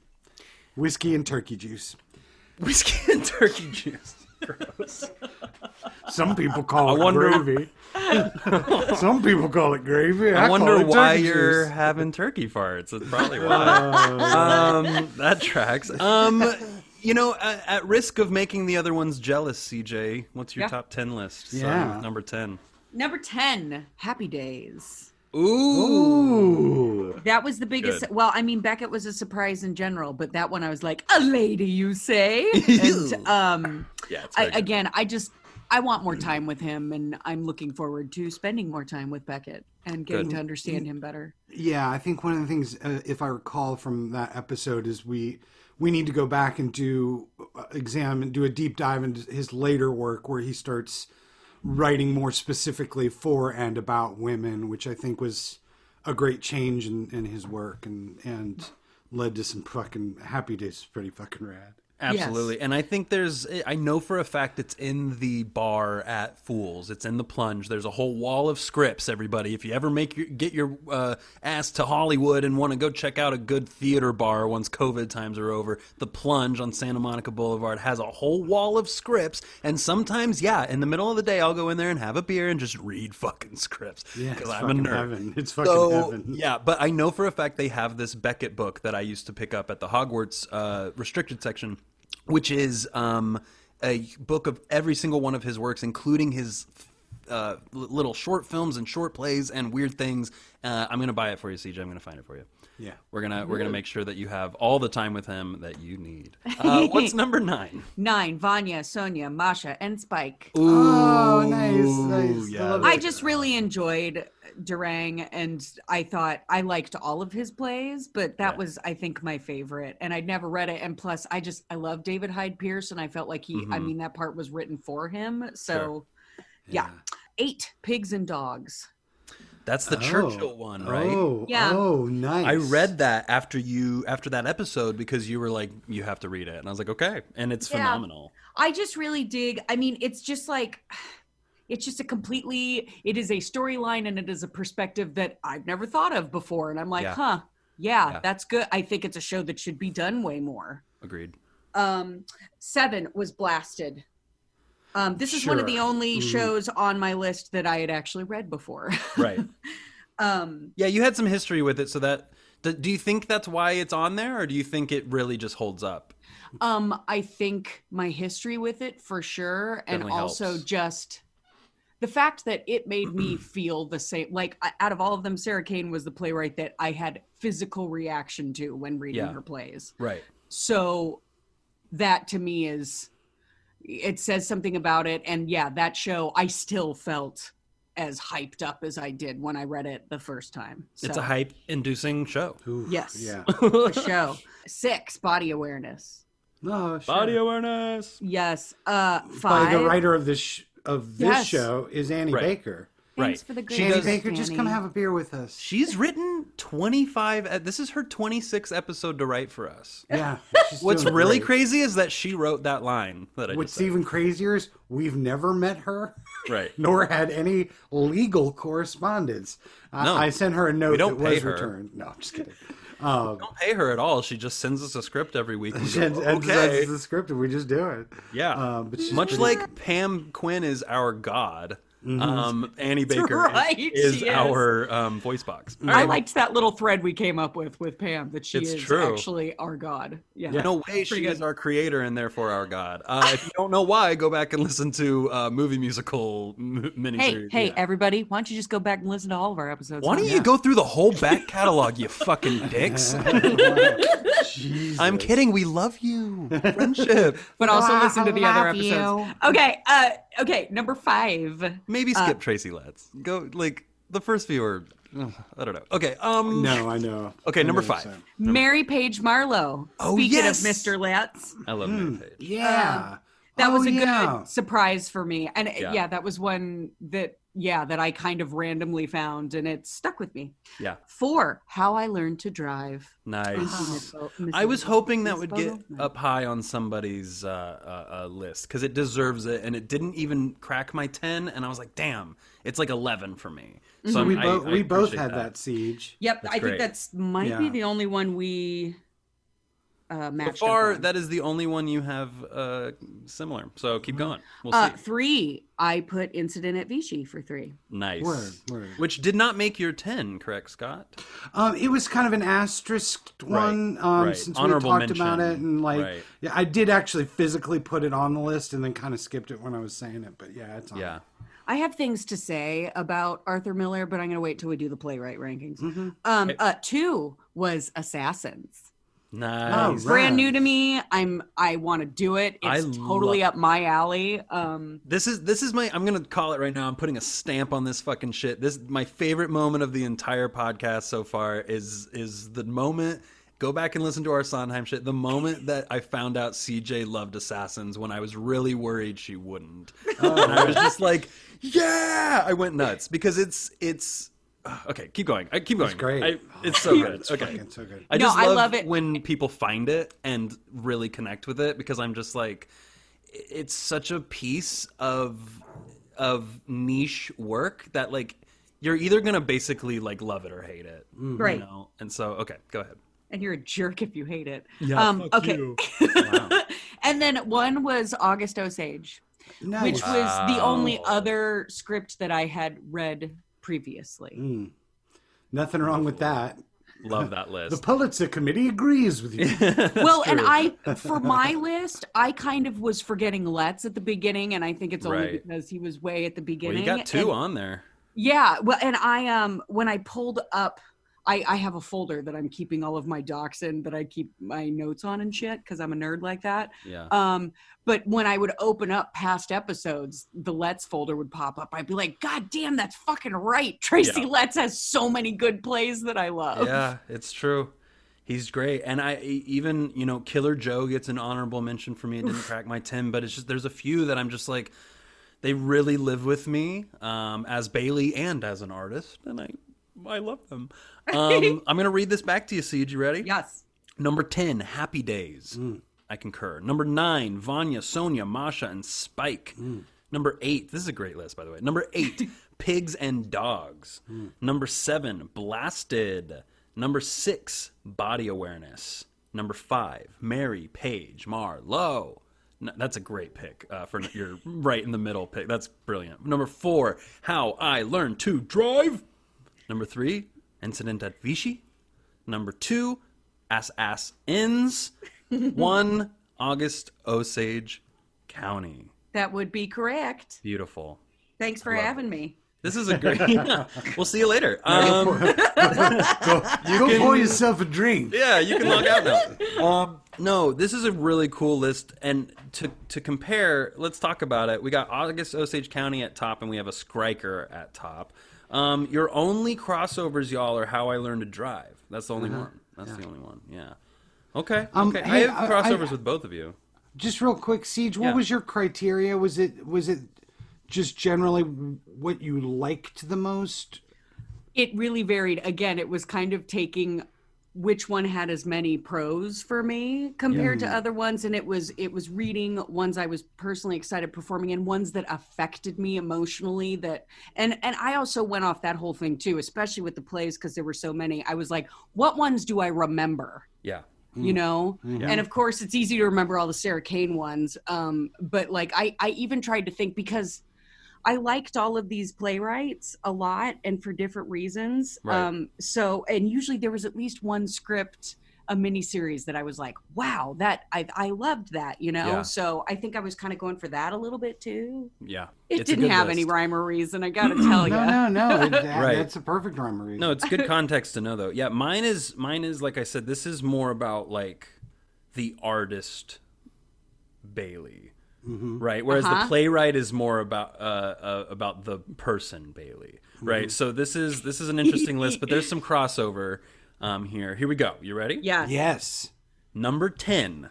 Whiskey and turkey juice. Whiskey and turkey juice. Gross. Some people call it wonder- gravy. Some people call it gravy. I, I wonder why you're juice. having turkey farts. That's probably why. um, that tracks. Um, you know, at, at risk of making the other ones jealous, CJ, what's your Yeah. top ten list? Yeah. Starting with number ten. Number 10, Happy Days. Ooh. Ooh. That was the biggest. Good. Well, I mean, Beckett was a surprise in general, but that one I was like, a lady, you say? [LAUGHS] and um, Yeah, I, again, I just I want more time with him, and I'm looking forward to spending more time with Beckett and getting Good. to understand him better. Yeah, I think one of the things, uh, if I recall from that episode, is we we need to go back and do uh, examine, do a deep dive into his later work where he starts writing more specifically for and about women, which I think was a great change in, in his work and and led to some fucking happy days. Pretty fucking rad. Absolutely. And I think there's, I know for a fact it's in the bar at Fools. It's in the plunge. There's a whole wall of scripts, everybody. If you ever make your, get your uh, ass to Hollywood and want to go check out a good theater bar once COVID times are over, the plunge on Santa Monica Boulevard has a whole wall of scripts. And sometimes, yeah, in the middle of the day, I'll go in there and have a beer and just read fucking scripts. Yeah, Because I'm a nerd. heaven. It's fucking So, heaven. yeah, but I know for a fact they have this Beckett book that I used to pick up at the Hogwarts uh, restricted section, which is um, a book of every single one of his works, including his uh, little short films and short plays and weird things. Uh, I'm gonna buy it for you, CJ. I'm gonna find it for you. Yeah. We're gonna we're gonna make sure that you have all the time with him that you need. [LAUGHS] Uh, what's number nine? Nine, Vanya, Sonia, Masha, and Spike. Oh, nice, nice. yeah, I I just really enjoyed Durang, and I thought I liked all of his plays, but that Yeah. was, I think, my favorite. And I'd never read it. And plus, I just, I love David Hyde Pierce, and I felt like he, I Mhm. mean, that part was written for him. So, Yeah. eight pigs and dogs. That's the Oh. Churchill one, right? Oh, Yeah. oh, nice. I read that after you after that episode because you were like you have to read it and I was like okay and it's Yeah. phenomenal. I just really dig. I mean, it's just like it's just a completely it is a storyline and it is a perspective that I've never thought of before. And I'm like, Yeah. huh, yeah, Yeah. that's good. I think it's a show that should be done way more. Agreed. Um seven was blasted. Um, this is one of the only Mm. shows on my list that I had actually read before. [LAUGHS] Right. um, yeah, you had some history with it so that do, do you think that's why it's on there or do you think it really just holds up? Um, I think my history with it for sure, and Definitely also helps. just the fact that it made me [CLEARS THROAT] feel the same. Like out of all of them, Sarah Kane was the playwright that I had physical reaction to when reading Yeah. her plays. Right. So that to me is it says something about it, and yeah, that show I still felt as hyped up as I did when I read it the first time. It's a hype inducing show. Oof, Yes. Yeah. [LAUGHS] a show. Six body awareness. No, sure. Body awareness. Yes. Uh, By five. the writer of this sh- of this Yes. show is Annie Right. Baker. Thanks Right. for the She great Annie does- Baker, just come have a beer with us. She's written 25 uh, this is her 26th episode to write for us. Yeah. [LAUGHS] What's really great. crazy is that she wrote that line that I What's just even crazier is we've never met her, [LAUGHS] Right. nor had any legal correspondence. I- No. I sent her a note We don't that was her. returned. No, I'm just kidding. Um, don't pay her at all. She just sends us a script every week. and [LAUGHS] we she go, okay. the script, and we just do it. Yeah. Um, but she's Much pretty- like Pam Quinn is our god, um, Annie [LAUGHS] Baker right, is, is. our um, voice box. All I right. liked that little thread we came up with with Pam that she It's is true. actually our god. Yeah. No way, she Pretty is our creator and therefore our god. Uh, if you don't know why, go back and listen to uh, movie musical m- Hey, miniseries. hey, Yeah. everybody! Why don't you just go back and listen to all of our episodes? Why don't huh? you go through the whole back catalog, you fucking dicks? [LAUGHS] [LAUGHS] Jesus. I'm kidding. We love you. [LAUGHS] Friendship. But also I listen to the other love episodes. you. Okay. Uh. Okay. Number five. Maybe skip Tracy Letts. Go like the first few are. ugh, I don't know. Okay. Um. No, I know. Okay, I number know five. what. Mary Page Marlowe. Oh, Speaking yes! of Mr. Letts, I love Mary Page. Yeah. That Oh, was a yeah. good surprise for me. And Yeah. yeah. that was one that yeah that I kind of randomly found, and it stuck with me. Yeah. Four. How I learned to drive. Nice. Miss Bo- Miss- I was hoping that would get up high on somebody's uh, uh, uh, list because it deserves it, and it didn't even crack my ten. And I was like, "Damn, it's like eleven for me." So we I- both I we both had that. CJ. Yep, That's I great. think that's might be the only one we uh, So far, up on. that is the only one you have uh, similar. So keep going. We'll uh, see. three, I put Incident at Vichy for three. Nice. Word, word. Which did not make your ten, correct, Scott? Um, it was kind of an asterisk one, um, right. since Honorable we talked about it, and like, Right. yeah, I did actually physically put it on the list, and then kind of skipped it when I was saying it. But yeah, it's on. Yeah. I have things to say about Arthur Miller, but I'm going to wait till we do the playwright rankings. Mm-hmm. Um, uh, two was Assassins. Nice. Oh, right. Brand new to me. I'm. I want to do it. I It's totally love- up my alley. Um, This is this is my I'm gonna call it right now. I'm putting a stamp on this fucking shit. This my favorite moment of the entire podcast so far is is the moment. Go back and listen to our Sondheim shit. The moment that I found out CJ loved Assassins when I was really worried she wouldn't, and I was just like, yeah, I went nuts because it's it's [SIGHS] okay. Keep going. I keep going. great. I, it's so good. It's okay. fucking so good. I No, just I love, love it. when people find it and really connect with it because I'm just like it's such a piece of of niche work that like you're either gonna basically like love it or hate it, Right. You know? And so, okay, go ahead. and you're a jerk if you hate it. Yeah, Um, fuck okay. you. [LAUGHS] and then one was August Osage. Nice. which was the only other script that I had read previously. Mm. Nothing wrong with that. Love that list. The list. Pulitzer Committee agrees with you. [LAUGHS] well, and. I, for my list, I kind of was forgetting Letts at the beginning, and I think it's only Right. because he was way at the well, beginning. you got two and- on there. Yeah, well, and I um when I pulled up, I, I have a folder that I'm keeping all of my docs in that I keep my notes on and shit because I'm a nerd like that. Yeah. Um, but when I would open up past episodes, the Letts folder would pop up. I'd be like, God damn, that's fucking right. Tracy Yeah. Letts has so many good plays that I love. yeah, it's true. He's great, and I even you know Killer Joe gets an honorable mention for me. It didn't [SIGHS] crack my tin, but it's just there's a few that I'm just like they really live with me um, as Bailey and as an artist, and I I love them. [LAUGHS] Um, I'm gonna read this back to you. CJ, you ready? Yes. Number 10, Happy Days. I concur. Number 9, Vanya, Sonia, Masha, and Spike. Number 8, this is a great list, by the way. Number 8, [LAUGHS] Pigs and Dogs. Number 7, Blasted. Number 6, Body Awareness. Number 5, Mary, Page, Mar, Low. N- That's a great pick uh, for your [LAUGHS] right in the middle pick. That's brilliant. Number four, How I Learned to Drive. Number three, Incident at Vichy. Number two, Ass Ass Ins. [LAUGHS] One, August Osage County. That would be correct. Beautiful. Thanks for having me. This is a great. yeah. [LAUGHS] [LAUGHS] We'll see you later. Um, Go pour yourself a drink. yeah, you can log out now. Um, no, this is a really cool list, and to to compare, let's talk about it. We got August Osage County at top, and we have a Skriker at top. Um, your only crossovers, y'all, are How I Learned to Drive. That's the only one. That's the only one. Yeah. Okay. Um, okay. hey, I have I- I- crossovers with both of you. Just real quick, CJ. What Yeah. was your criteria? Was it was it just generally what you liked the most? It really varied. Again, it was kind of taking which one had as many pros for me compared to mm. other ones and it was it was reading ones I was personally excited performing in ones that affected me emotionally that and and I also went off that whole thing too especially with the plays because there were so many. I was like what ones do I remember? Yeah. you mm. know? Mm-hmm. And of course it's easy to remember all the sarah kane ones um, but like I, I even tried to think because i liked all of these playwrights a lot and for different reasons Right. um, so and usually there was at least one script a mini series that i was like wow that i, I loved that you know Yeah. so i think i was kind of going for that a little bit too Yeah. it It's didn't good have any list. rhyme or reason i gotta [CLEARS THROAT] tell you No, no, no. [LAUGHS] It, that, Right. That's a perfect rhyme or reason. No, it's good [LAUGHS] context to know though. Yeah, mine is mine is like I said. This is more about like the artist Bailey, right? Whereas the Uh-huh. playwright is more about uh, uh, about the person Bailey, right? So this is this is an interesting list, but there's some crossover um, here. Here we go. You ready? yeah Yes. Number ten,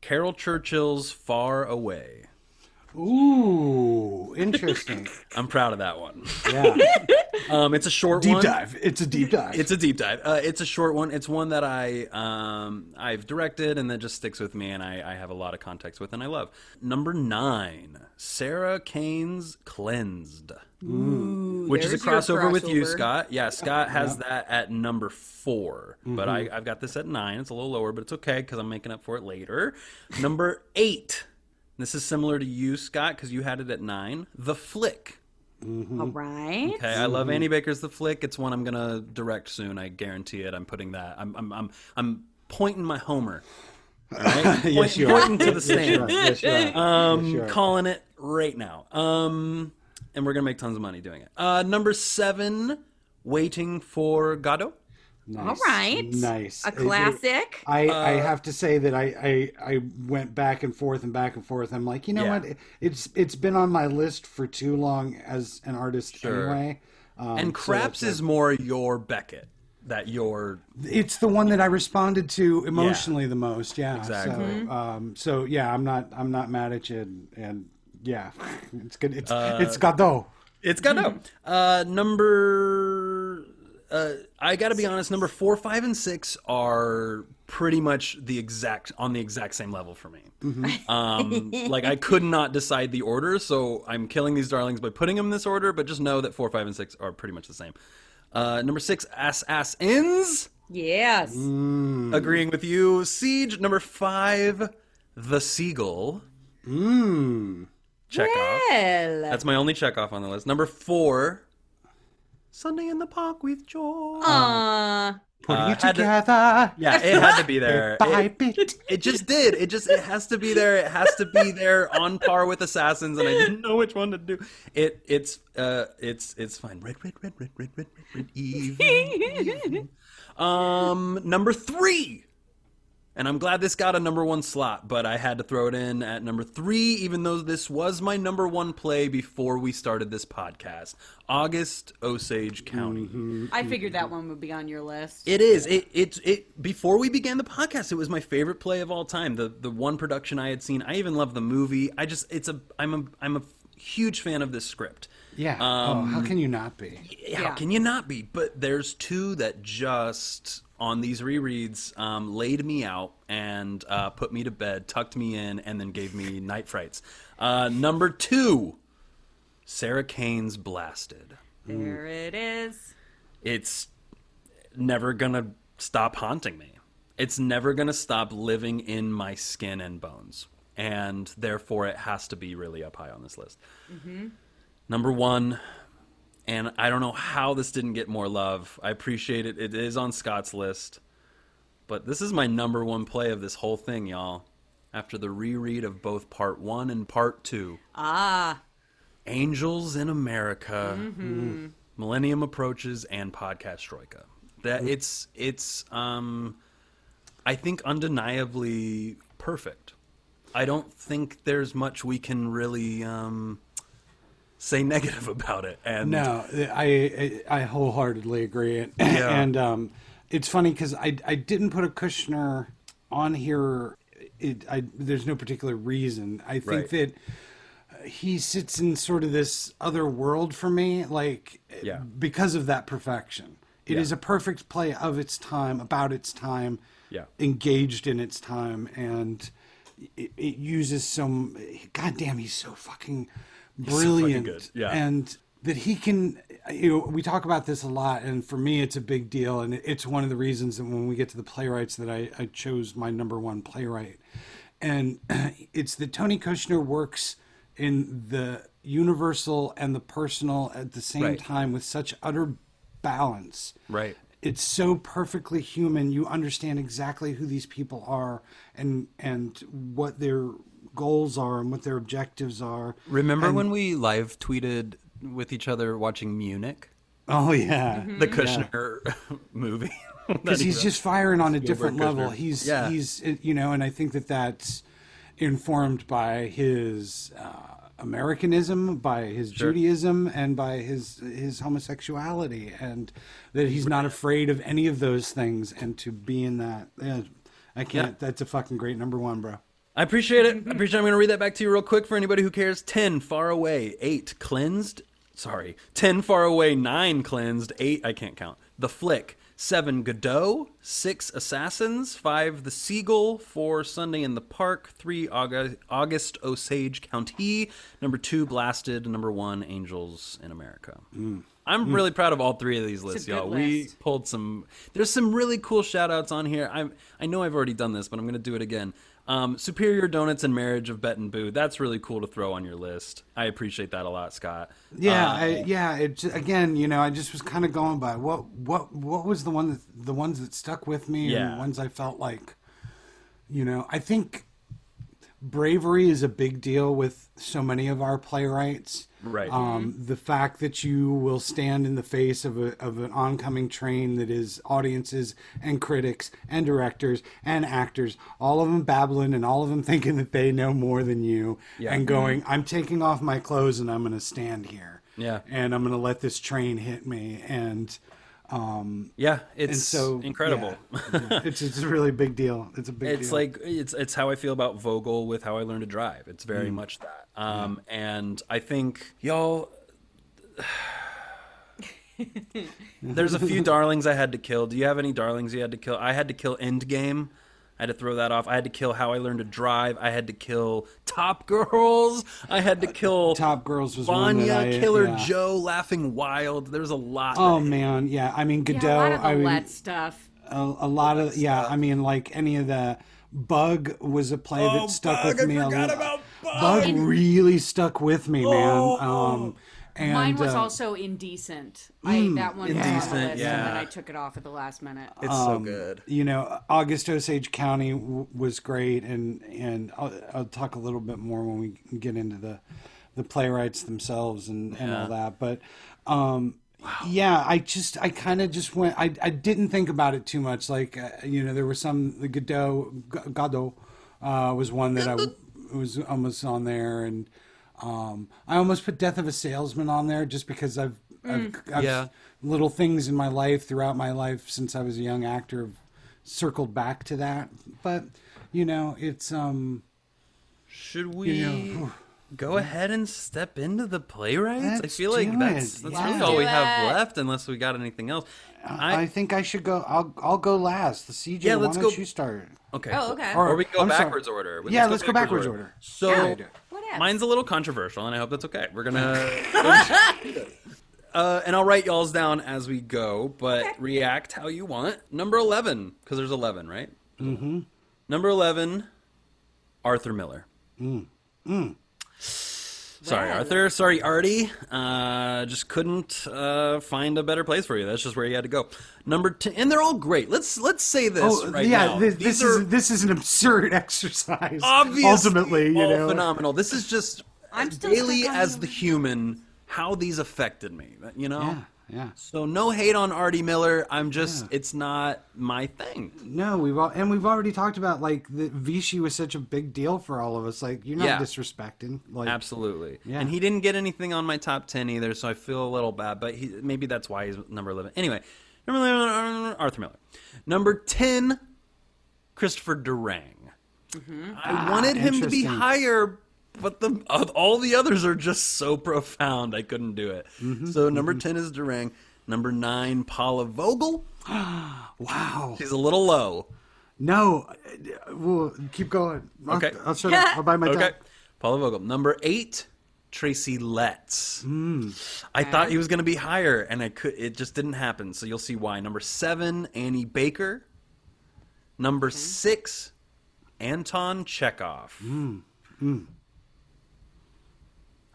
Caryl Churchill's "Far Away." Ooh, interesting. [LAUGHS] I'm proud of that one. Yeah. [LAUGHS] Um, it's a short deep one. dive. It's a deep dive. It's a deep dive. Uh, it's a short one. It's one that I um, I've directed and that just sticks with me, and I, I have a lot of context with, and I love. Number nine, Sarah Kane's "Cleansed," which is a there's your crossover, with you. Scott. Yeah, Scott has that at number 4 but I, I've got this at nine. It's a little lower, but it's okay because I'm making up for it later. Number eight. This is similar to you, Scott, because you had it at nine. The Flick. all right Okay, I love Annie Baker's The Flick. It's one I'm gonna direct soon. I guarantee it. I'm putting that. I'm I'm I'm, I'm pointing my Homer. Right? [LAUGHS] Yes, you are. pointing to the stand. Yes, you are. Um, Yes, you are. calling it right now. Um, and we're gonna make tons of money doing it. Uh, number seven, waiting for Godot. Nice. all right Nice. a It- it- classic I, Uh, I have to say that I, I I went back and forth and back and forth. I'm like, you know Yeah. what? It's it's been on my list for too long as an artist Sure. anyway. Um, And Krapp's it's, is more your Beckett. That your it's the one that I responded to emotionally the most. Yeah, Exactly. So, um, so yeah, I'm not I'm not mad at you, and, and yeah, [LAUGHS] it's good. It's Uh, it's Godot. It's Godot. Uh, number, uh, I got to be honest. Number four, five, and six are pretty much the exact on the exact same level for me. Um, [LAUGHS] like I could not decide the order, so I'm killing these darlings by putting them in this order. But just know that four, five, and six are pretty much the same. Uh, number six, ass ass ins. yes Agreeing with you. CJ. Number five, the seagull. Mm. Chekhov. well That's my only Chekhov on the list. Number four, Sunday in the Park with George. Uh, Putting Uh, it had to- together. yeah, it had to be [LAUGHS] there. bit by It- bit. It just did. It just it has to be there. It has to be there on par with Assassins, and I didn't know which one to do. It it's uh it's it's fine. Red red red red red red red red evil. [LAUGHS] Um, number three. And I'm glad this got a number one slot, but I had to throw it in at number three, even though this was my number one play before we started this podcast. August Osage County. Mm-hmm. I figured that one would be on your list. It is. It it it before we began the podcast, it was my favorite play of all time. The the one production I had seen. I even love the movie. I just it's a I'm a I'm a huge fan of this script. Yeah. oh, how um, can you not be? How Yeah. can you not be? But there's two that just on these rereads um, laid me out and uh, put me to bed, tucked me in, and then gave me night frights. Uh, number two, Sarah Kane's Blasted. There it is. it's never gonna stop haunting me. It's never gonna stop living in my skin and bones, and therefore it has to be really up high on this list. Number one, and I don't know how this didn't get more love. I appreciate it. It is on Scott's list, but this is my number one play of this whole thing, y'all. After the reread of both part one and part two. Ah, Angels in America, Millennium Approaches, and Perestroika. That it's it's um, I think undeniably perfect. I don't think there's much we can really um, say negative [LAUGHS] about it. And No, I I, I wholeheartedly agree. And, Yeah. and um, it's funny because I I didn't put a Kushner on here. It I there's no particular reason. I think Right. that he sits in sort of this other world for me, like Yeah. because of that perfection. It is Yeah. a perfect play of its time, about its time, Yeah. engaged in its time, and it, it uses some. God damn, he's so fucking brilliant. yeah. and that he can. You know, we talk about this a lot, and for me, it's a big deal, and it's one of the reasons that when we get to the playwrights, that I, I chose my number one playwright, and [CLEARS THROAT] it's that Tony Kushner works in the universal and the personal at the same Right. time with such utter balance right, it's so perfectly human you understand exactly who these people are and and what their goals are and what their objectives are remember And- when we live tweeted with each other watching Munich, oh yeah the Kushner [LAUGHS] movie? [LAUGHS] because he's just firing on a different level he's Yeah. he's you know and i think that that's informed by his uh, Americanism, by his Judaism, and by his his homosexuality, and that he's not afraid of any of those things, and to be in that, yeah, I can't. Yeah. That's a fucking great number one, bro. I appreciate it. I [LAUGHS] appreciate. it. I'm going to read that back to you real quick for anybody who cares. Ten far away, eight cleansed. Sorry, ten far away, nine cleansed, eight I can't count. The flick, seven Godot, six assassins, five the seagull, four Sunday in the park, three August, August Osage County, number two blasted, number one angels in America. I'm really proud of all three of these lists, y'all. We pulled some. There's some really cool shout outs on here. I I know I've already done this, but I'm going to do it again. Um, Superior Donuts and Marriage of Bette and Boo. That's really cool to throw on your list. I appreciate that a lot, Scott. Yeah, Uh, I, yeah. It again, you know, I just was kind of going by what what what was the one that the ones that stuck with me, Yeah. and ones I felt like, you know, I think bravery is a big deal with so many of our playwrights. Right. Um, the fact that you will stand in the face of a of an oncoming train that is audiences and critics and directors and actors, all of them babbling and all of them [LAUGHS] thinking that they know more than you, Yeah. and going, "I'm taking off my clothes and I'm going to stand here." Yeah. and I'm going to let this train hit me, and um, yeah, it's so incredible. yeah. [LAUGHS] it's it's a really big deal. It's a big. it's deal. like it's it's how I feel about Vogel with how I learned to drive. It's Mm. very much that. Um, and I think y'all. [SIGHS] There's a few [LAUGHS] darlings I had to kill. Do you have any darlings you had to kill? I had to kill Endgame. I had to throw that off. I had to kill How I Learned to Drive. I had to kill Top Girls. I had to kill Top Girls was one Vanya, that I, Killer yeah. Joe, Laughing Wild. There's a lot. Oh man, yeah. I mean Godot. yeah, a lot of the I mean, let stuff. a, a lot of yeah i mean like any of the bug was a play Oh, that stuck Bug, with I me a forgot lot. about Bug. bug really stuck with me man Oh. um And, Mine was uh, also indecent. I that one was on the Indecent, list, and then. I took it off at the last minute. It's so good. you know, August Osage County w- was great, and and I'll, I'll talk a little bit more when we get into the the playwrights themselves and, and all that. But um, yeah, I just I kind of just went. I I didn't think about it too much. Like uh, you know, there were some the Godot Godot uh, was one that I was almost on there, and um, I almost put Death of a Salesman on there just because I've. I've, I've Yeah. little things in my life throughout my life since I was a young actor have circled back to that. But you know, it's um Should we You know, go ahead and step into the playwrights? I Let's feel like do that's that's Yeah. really all we have left, unless we got anything else. I, I, think I should go. I'll I'll go last. The CJ. Yeah, let's don't go- you start? okay. Oh, okay. Or, Or- we go I'm sorry. backwards order. Yeah, let's go backwards order. So Yeah. Whatever. mine's a little controversial, and I hope that's okay. We're gonna. [LAUGHS] Uh, and I'll write y'all's down as we go, but react how you want. Number 11, because there's 11, right? Mm-hmm. Number 11, Arthur Miller. Sorry, Well. Arthur. Sorry, Artie. Uh, just couldn't uh, find a better place for you. That's just where you had to go. Number ten, and they're all great. Let's let's say this Oh right yeah, now. this, These this are is this is an absurd [LAUGHS] exercise. obviously ultimately, you all know, phenomenal. This is just I'm still daily as the- the human how these affected me. You know. Yeah, yeah. So no hate on Artie Miller. I'm just it's not my thing. No, we've all, and we've already talked about like the Vichy was such a big deal for all of us. Like you're not Yeah. disrespecting. Like Absolutely. Yeah. And he didn't get anything on my top 10 either, so I feel a little bad, but he, maybe that's why he's number 11. Anyway, number 11, Arthur Miller. Number 10, Christopher Durang. Mm-hmm. I wanted ah, him to be higher, but the all the others are just so profound, I couldn't do it. Mm-hmm, so number mm-hmm. 10 is Durang. Number 9, Paula Vogel. [GASPS] wow. She's a little low. No, uh, we'll keep going. I'll, Okay. I'll shut up. I'll buy my Okay. time. Paula Vogel. Number eight, Tracy Letts. Hmm. I thought he was going to be higher, and I could. It just didn't happen. So you'll see why. Number seven, Annie Baker. Number six, Anton Chekhov. Hmm. Hmm.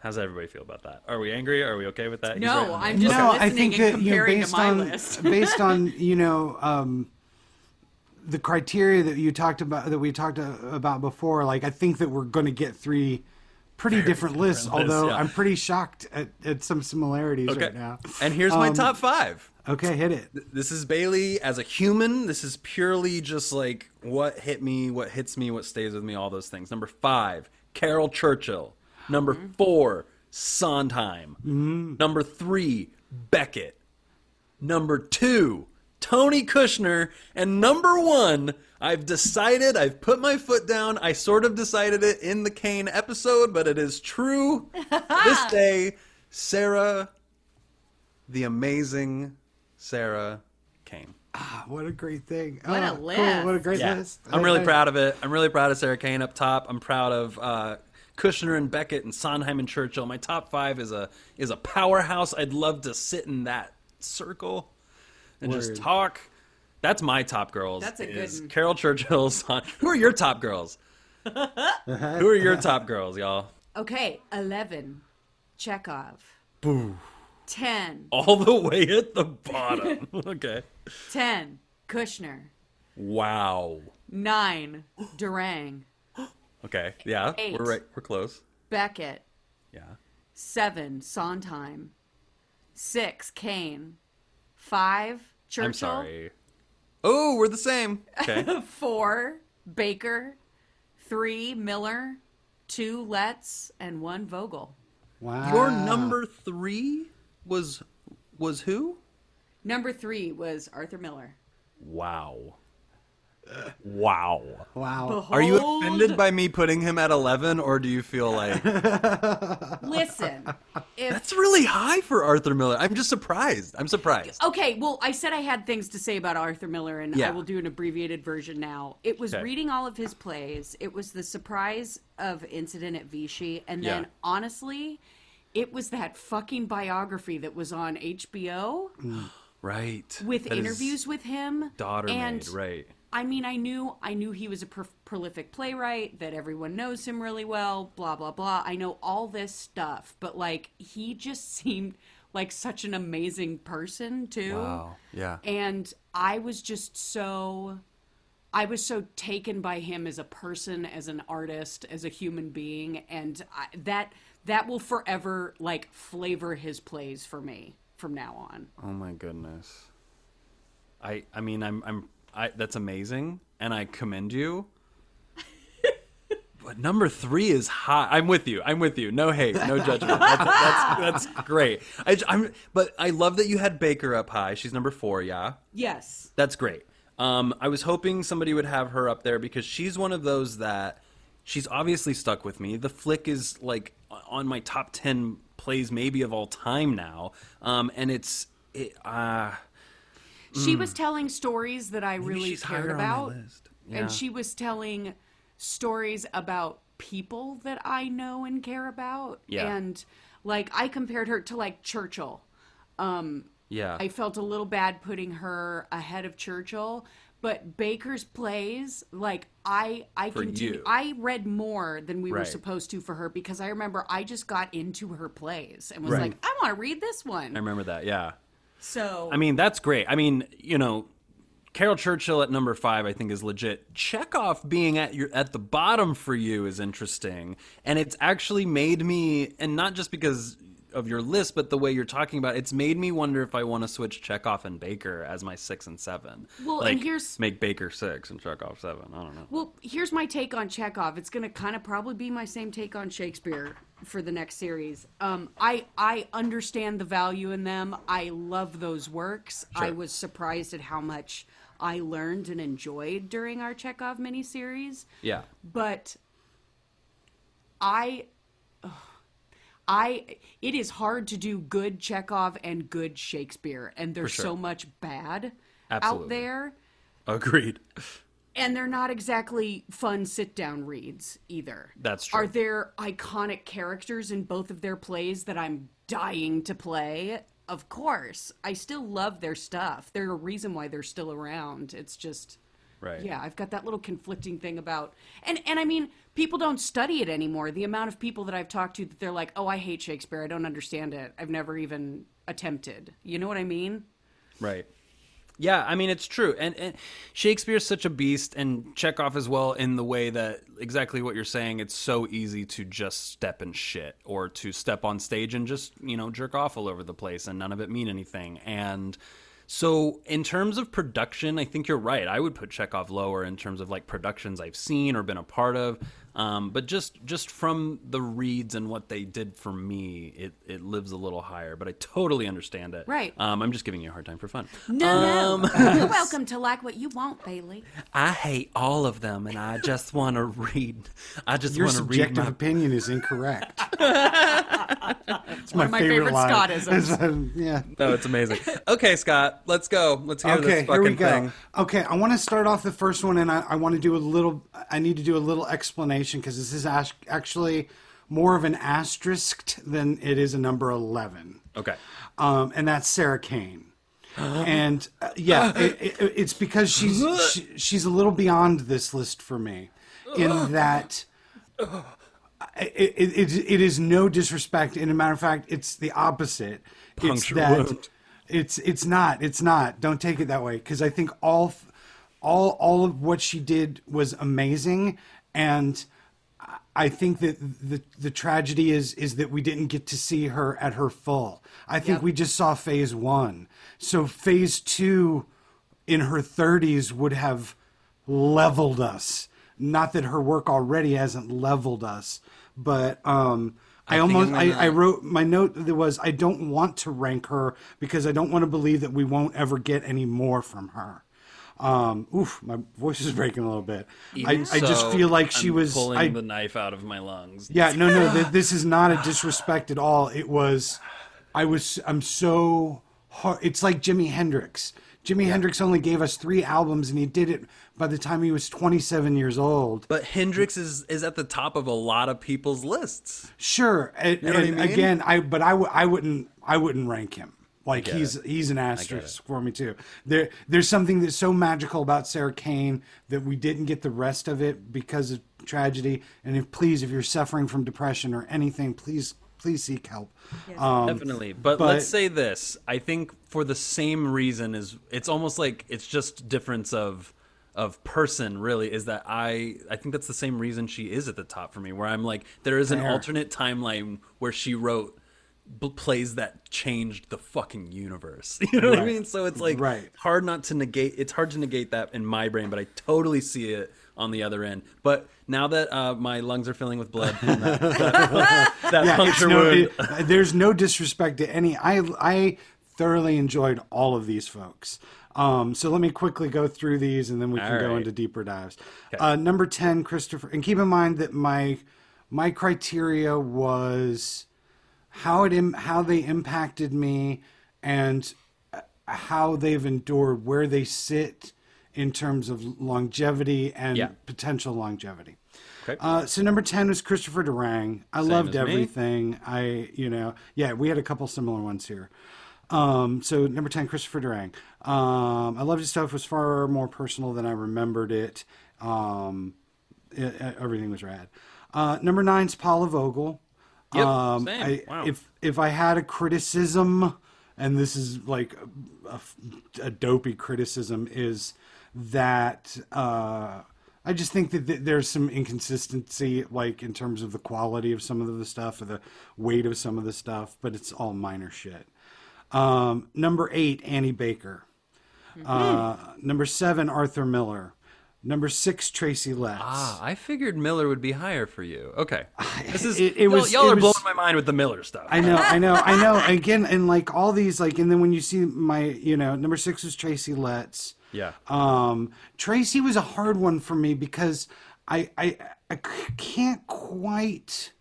How's everybody feel about that? Are we angry? Are we okay with that? No, right. I'm just no, listening I think and that you know, comparing based to my on list. [LAUGHS] based on you know um, the criteria that you talked about that we talked uh, about before. Like I think that we're going to get three pretty different lists. different lists, although yeah. I'm pretty shocked at, at some similarities Okay. right now. And here's my Um, top five. Okay, hit it. This is Bailey as a human. This is purely just like what hit me, what hits me, what stays with me, all those things. Number five, Caryl Churchill. Number four, Sondheim. Number three, Beckett. Number two, Tony Kushner. And number one, I've decided, I've put my foot down. I sort of decided it in the Kane episode, but it is true [LAUGHS] this day, Sarah, the amazing Sarah Kane. Ah, what a great thing! What a Oh, cool. What a great Yeah. list. I'm really I- I- proud of it. I'm really proud of Sarah Kane up top. I'm proud of uh, Kushner and Beckett and Sondheim and Churchill. My top five is a is a powerhouse. I'd love to sit in that circle and just talk. That's my top girls. That's a good one. Caryl Churchill's. [LAUGHS] Son- Who are your top girls? [LAUGHS] Who are your top girls, y'all? Okay, 11, Chekhov. Boo. 10, All the way at the bottom. [LAUGHS] okay. 10, Kushner. Wow. 9, Durang. Okay. Yeah. Eight. We're right. We're close. Beckett. Yeah. 7, Sondheim. 6, Kane. 5, Churchill. I'm sorry. Oh, we're the same. Okay. [LAUGHS] 4, Baker. 3, Miller. 2, Letts. And 1, Vogel. Wow. Your number three was was who? Number 3 was Arthur Miller. Wow. Wow. Wow. Are you offended by me putting him at 11 or do you feel like [LAUGHS] Listen, if that's really high for Arthur Miller? I'm just surprised. I'm surprised. Okay, well, I said I had things to say about Arthur Miller, and Yeah. I will do an abbreviated version now. It was Okay. reading all of his plays. It was the surprise of Incident at Vichy, and then Yeah. honestly, it was that fucking biography that was on HBO. Mm, right with That is interviews with him. daughter and made right I mean, I knew I knew he was a pro- prolific playwright, that everyone knows him really well, blah blah blah. I know all this stuff, but like he just [LAUGHS] seemed like such an amazing person too. wow yeah And I was just so I was so taken by him as a person, as an artist, as a human being, and I, that that will forever like flavor his plays for me from now on. Oh my goodness. I I mean I'm I'm I that's amazing and I commend you. [LAUGHS] but number 3 is high. I'm with you. I'm with you. No hate, no judgment. That's that's, that's great. I am but I love that you had Baker up high. She's number 4, yeah. Yes. That's great. Um, I was hoping somebody would have her up there because she's one of those that she's obviously stuck with me. The flick is like on my top ten plays maybe of all time now, um, and it's it. Uh, She was telling stories that I maybe really she's cared higher on my about. list. Yeah. And she was telling stories about people that I know and care about. Yeah. And like I compared her to like Churchill. Um yeah, I felt a little bad putting her ahead of Churchill, but Baker's plays, like I I For continue you. I read more than we were Right. supposed to for her because I remember I just got into her plays and was Right. like, I want to read this one. I remember that. Yeah, so I mean that's great. I mean you know. Caryl Churchill at number five, I think, is legit. Chekhov being at your at the bottom for you is interesting, and it's actually made me, and not just because of your list, but the way you're talking about, it, it's made me wonder if I want to switch Chekhov and Baker as my six and seven. Well, like, and here's- make Baker six and Chekhov seven. I don't know. Well, here's my take on Chekhov. It's going to kind of probably be my same take on Shakespeare for the next series. Um, I I understand the value in them. I love those works. I was surprised at how much I learned and enjoyed during our Chekhov miniseries. Yeah, But I. I it is hard to do good Chekhov and good Shakespeare, and there's sure. so much bad Absolutely. out there agreed. and they're not exactly fun sit down reads either. That's true. Are there iconic characters in both of their plays that I'm dying to play? Of course. I still love their stuff. They're a reason why they're still around. It's just Right. yeah, I've got that little conflicting thing about and and I mean, people don't study it anymore. The amount of people that I've talked to that they're like, "Oh, I hate Shakespeare. I don't understand it. I've never even attempted." You know what I mean? Right. Yeah, I mean it's true, and, and Shakespeare's such a beast, and Chekhov as well in the way that exactly what you're saying. It's so easy to just step in shit, or to step on stage and just you know jerk off all over the place, and none of it mean anything. And so, in terms of production, I think you're right. I would put Chekhov lower in terms of like productions I've seen or been a part of. Um, but just just from the reads and what they did for me, it, it lives a little higher. But I totally understand it. Right. Um, I'm just giving you a hard time for fun. No, no. [LAUGHS] You're [LAUGHS] welcome to like what you want, Bailey. I hate all of them, and I just want to read. I just Your want to read subjective my. opinion is incorrect. [LAUGHS] it's my, of my favorite line. Scottisms. Um, yeah. Oh, it's amazing. Okay, Scott, let's go. Let's hear Okay, this here fucking we go. thing. Okay, I want to start off the first one, and I, I want to do a little. I need to do a little explanation because this is ash- actually more of an asterisk than it is a number eleven. Okay. um, and that's Sarah Kane. [GASPS] and uh, yeah, [GASPS] it, it, it's because she's [GASPS] she, she's a little beyond this list for me, in that [SIGHS] [SIGHS] it, it, it, it is no disrespect. And a matter of fact, it's the opposite. Puncture it's that wound. it's it's not it's not. Don't take it that way because I think all all all of what she did was amazing, and I think that the the tragedy is is that we didn't get to see her at her full. I think Yep. we just saw phase one. So phase two, in her thirties, would have leveled us. Not that her work already hasn't leveled us, but um, I, think almost I'm I, wrote my note that was I don't want to rank her because I don't want to believe that we won't ever get any more from her. Um, oof, my voice is [LAUGHS] breaking a little bit. I, I just feel like she I'm was. pulling I, the knife out of my lungs. yeah, no, no, [LAUGHS] th- this is not a disrespect at all. It was, I was, I'm so hard. It's like Jimi Hendrix. Jimi Hendrix only gave us three albums, and he did it by the time he was 27 years old. But Hendrix is is at the top of a lot of people's lists. Sure, and, know what I and mean? again, I but I, w- I wouldn't I wouldn't rank him. Like he's it. he's an asterisk for me too. There there's something that's so magical about Sarah Kane that we didn't get the rest of it because of tragedy. And if please, if you're suffering from depression or anything, please please seek help. Um, Definitely. But, but- let's say this. I think for the same reason is it's almost like it's just difference of of person really is that I I think that's the same reason she is at the top for me where I'm like there is an Fair. alternate timeline where she wrote b- plays that changed the fucking universe. [LAUGHS] You know what I mean? So it's like Right. hard not to negate it's hard to negate that in my brain, but I totally see it on the other end. But now that uh, my lungs are filling with blood that, [LAUGHS] that, that Yeah, puncture no, wound, it- there's no disrespect to any. I I thoroughly enjoyed all of these folks. Um, so let me quickly go through these, and then we can All go into deeper dives. Uh, number ten, Christopher, and keep in mind that my my criteria was how it Im- how they impacted me and uh, how they've endured, where they sit in terms of longevity and Yeah. potential longevity. Okay. Uh, so number ten was Christopher Durang. I loved as me. everything. I you know yeah we had a couple similar ones here. Um, so number ten, Christopher Durang. Um, I loved his stuff. It was far more personal than I remembered it. Um, it- it- everything was rad. Uh, number nine's Paula Vogel. Yep, um, same. I, Wow. If if I had a criticism, and this is like a, a, a dopey criticism, is that uh, I just think that th- there's some inconsistency, like in terms of the quality of some of the stuff or the weight of some of the stuff, but it's all minor shit. Um, number eight, Annie Baker. Uh, number seven, Arthur Miller. Number six, Tracy Letts. Ah, I figured Miller would be higher for you. Okay, [LAUGHS] this is It- it y'all, was- y'all it are was- blowing my mind with the Miller stuff. I know, I know, I know. [LAUGHS] Again, and like all these, like, and then when you see my, you know, number six was Tracy Letts. yeah, Um, Tracy was a hard one for me because I, I, I can't quite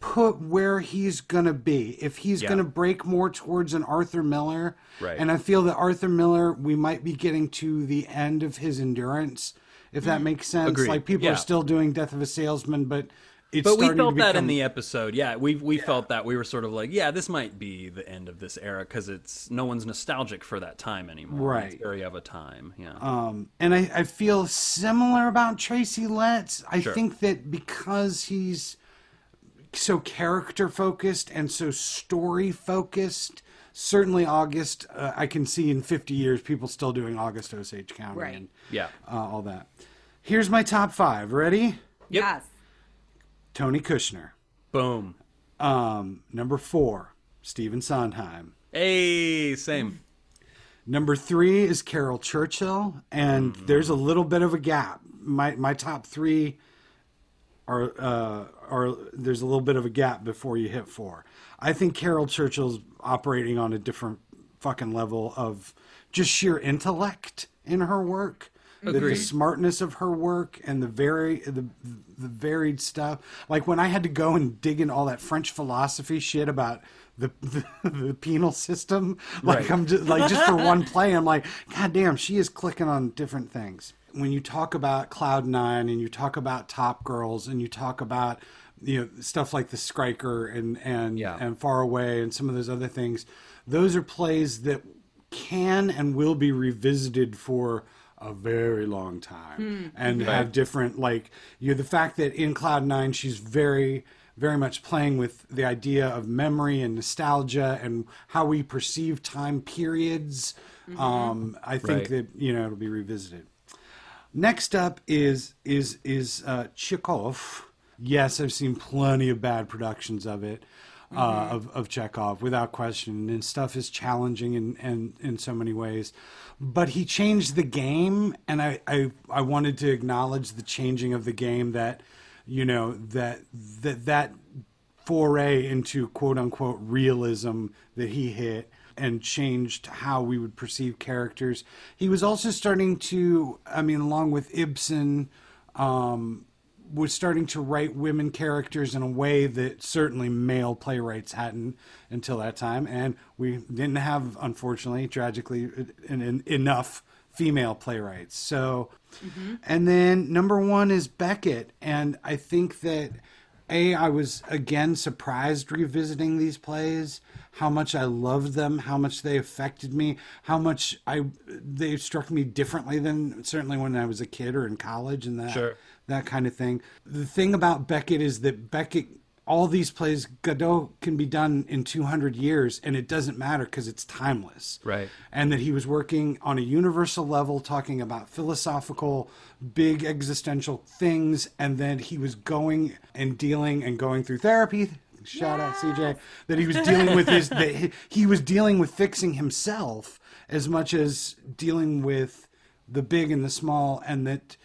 put where he's gonna be. If he's Yeah. gonna break more towards an Arthur Miller, Right. and I feel that Arthur Miller, we might be getting to the end of his endurance, if that makes sense. Mm. Agreed. Like people Yeah. are still doing Death of a Salesman, but it's but we starting to felt that in become- the episode. Yeah, we we felt that we were sort of like, yeah, this might be the end of this era because it's no one's nostalgic for that time anymore. Right. it's very of a time. Yeah, Um, and I, I feel similar about Tracy Letts. I Sure. think that because he's so character focused and so story focused, certainly August, uh, I can see in 50 years people still doing August Osage County Right. and yeah. uh, all that. Here's my top five. Ready? Yep. Yes. Tony Kushner. Boom. Um, number four, Stephen Sondheim. Hey, same. Number three is Caryl Churchill, and there's a little bit of a gap. My my top three are uh, are there's a little bit of a gap before you hit four. I think Caryl Churchill's operating on a different fucking level of just sheer intellect in her work. The, the smartness of her work and the very the the varied stuff. Like when I had to go and dig in all that French philosophy shit about the the, the penal system. Like Right. I'm just like just for [LAUGHS] one play, I'm like, God damn, she is clicking on different things. When you talk about Cloud Nine and you talk about Top Girls and you talk about you know stuff like the Skriker and and Yeah. and Far Away and some of those other things, those are plays that can and will be revisited for a very long time and have different like you know the fact that in cloud nine she's very very much playing with the idea of memory and nostalgia and how we perceive time periods um i think Right. that you know it'll be revisited Next up is is is uh, Chekhov. Yes, I've seen plenty of bad productions of it, uh, of of Chekhov, without question. And stuff is challenging in, in in so many ways, but he changed the game, and I I, I wanted to acknowledge the changing of the game that, you know that that that foray into quote unquote realism that he hit and changed how we would perceive characters. He was also starting to, I mean, along with Ibsen, um, was starting to write women characters in a way that certainly male playwrights hadn't until that time. And we didn't have, unfortunately, tragically, en- en- enough female playwrights. So, and then number one is Beckett. And I think that a I was again surprised revisiting these plays, how much I loved them, how much they affected me, how much I they struck me differently than certainly when I was a kid or in college and that Sure. that kind of thing. The thing about Beckett is that Beckett all these plays Godot can be done in 200 years and it doesn't matter because it's timeless Right. and that he was working on a universal level talking about philosophical big existential things and then he was going and dealing and going through therapy shout out cj that he was dealing with his that he, he was dealing with fixing himself as much as dealing with the big and the small and that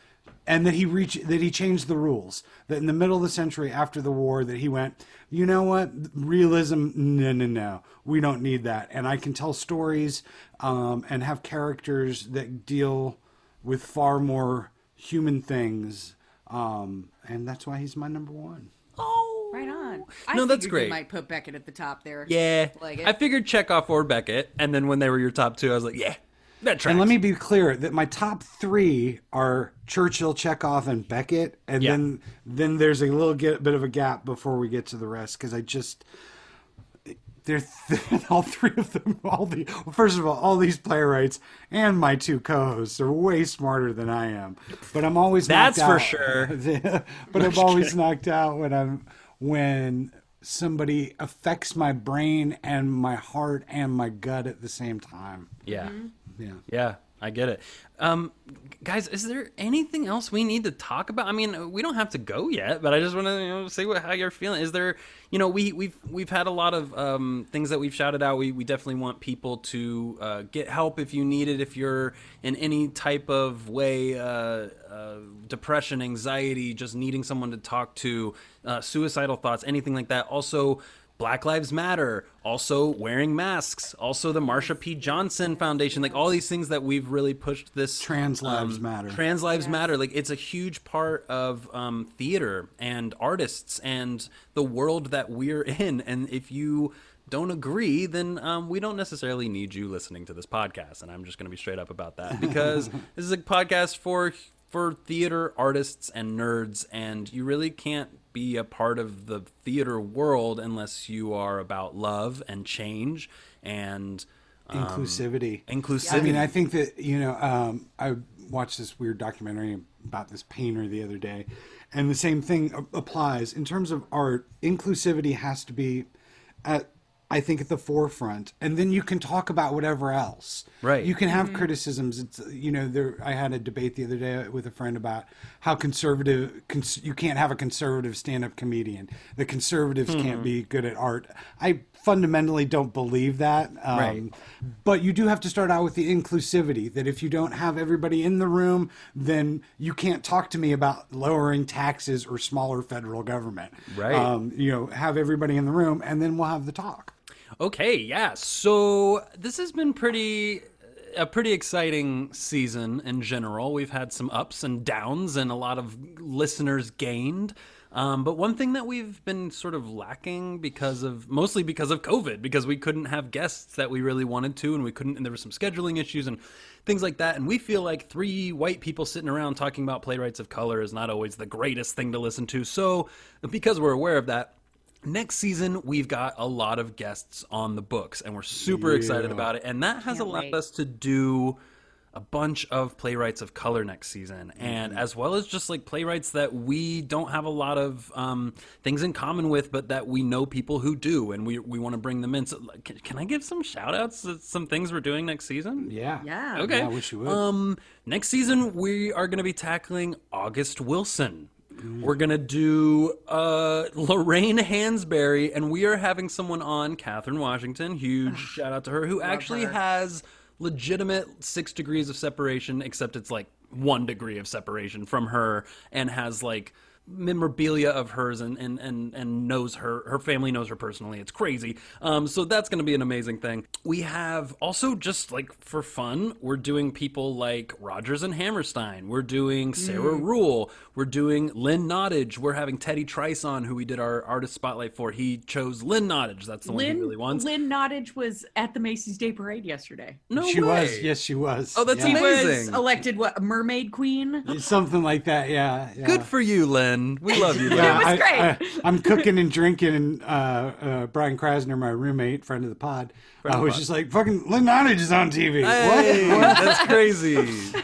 and that he reached that he changed the rules. That in the middle of the century after the war that he went you know what? Realism no no no. We don't need that. And i can tell stories um, and have characters that deal with far more human things um, and that's why he's my number one. Oh, Right on. I No, that's great. You might put Beckett at the top there. Yeah, Like it. I figured Chekhov or Beckett, and then when they were your top two, I was like, yeah, that tracks. and let me be clear that my top three are Churchill, Chekhov, and Beckett, and Yeah. then then there's a little get, bit of a gap before we get to the rest because I just they're [LAUGHS] all three of them. All the first of all, all these playwrights and my two co-hosts are way smarter than I am, but I'm always knocked That's for out. sure. [LAUGHS] but [LAUGHS] I'm always knocked out when I'm when somebody affects my brain and my heart and my gut at the same time. yeah, mm-hmm. Yeah. yeah, I get it. Um, guys, is there anything else we need to talk about? I mean, we don't have to go yet, but I just want to you know, see what how you're feeling. Is there, you know, we we've we've had a lot of um, things that we've shouted out. We we definitely want people to uh, get help if you need it. If you're in any type of way, uh, uh, depression, anxiety, just needing someone to talk to, uh, suicidal thoughts, anything like that. Also. Black Lives Matter, also wearing masks, also the Marsha P. Johnson Foundation, like all these things that we've really pushed this um, Trans lives matter. Trans lives matter. Like it's a huge part of um, theater and artists and the world that we're [LAUGHS] in. And if you don't agree, then um, we don't necessarily need you listening to this podcast. And I'm just going to be straight up about that because [LAUGHS] this is a podcast for for theater artists and nerds, and you really can't be a part of the theater world unless you are about love and change and um, inclusivity. inclusivity. I mean, I think that you know, um, I watched this weird documentary about this painter the other day, and the same thing applies in terms of art. Inclusivity has to be at, I think, at the forefront, and then you can talk about whatever else. Right. You can have criticisms. It's you know, there. I had a debate the other day with a friend about how conservative cons- you can't have a conservative stand-up comedian. The conservatives can't be good at art. I fundamentally don't believe that. Um, Right. But you do have to start out with the inclusivity that if you don't have everybody in the room, then you can't talk to me about lowering taxes or smaller federal government. Right. Um, you know, have everybody in the room and then we'll have the talk. Okay, yeah. So this has been pretty a pretty exciting season in general. We've had some ups and downs and a lot of listeners gained. Um, but one thing that we've been sort of lacking because of mostly because of COVID, because we couldn't have guests that we really wanted to, and we couldn't, and there were some scheduling issues and things like that. And we feel like three white people sitting around talking about playwrights of color is not always the greatest thing to listen to. So, because we're aware of that, Next season, we've got a lot of guests on the books, and we're super excited about it. And that has Can't allowed wait. us to do a bunch of playwrights of color next season, and as well as just like playwrights that we don't have a lot of um, things in common with, but that we know people who do, and we we want to bring them in. So, like, can, can I give some shout outs to some things we're doing next season? Yeah. Yeah. Okay. Yeah, I wish you would. Um, next season we are going to be tackling August Wilson. We're gonna do uh, Lorraine Hansberry, and we are having someone on, Catherine Washington. Huge [LAUGHS] shout out to her, who actually her. has legitimate six degrees of separation, except it's like one degree of separation from her, and has like memorabilia of hers and, and, and, and knows her her family knows her personally it's crazy um, so that's going to be an amazing thing we have also just like for fun we're doing people like rodgers and hammerstein we're doing sarah ruhl we're doing lynn nottage we're having teddy trice on who we did our artist spotlight for he chose lynn nottage that's the one he really wants Lynn Nottage was at the Macy's Day Parade yesterday. no she way. was. Yes, she was. Oh, that's yeah. She was Amazing. elected what mermaid queen. Something like that. Yeah. yeah. good for you lynn Len. We love you, Len. [LAUGHS] Yeah, was I, great. I, am cooking and drinking, and uh, uh, Brian Krasner, my roommate, friend of the pod, I of was the just like, "Fucking Lynn Nottage is on TV." Hey, What? that's crazy.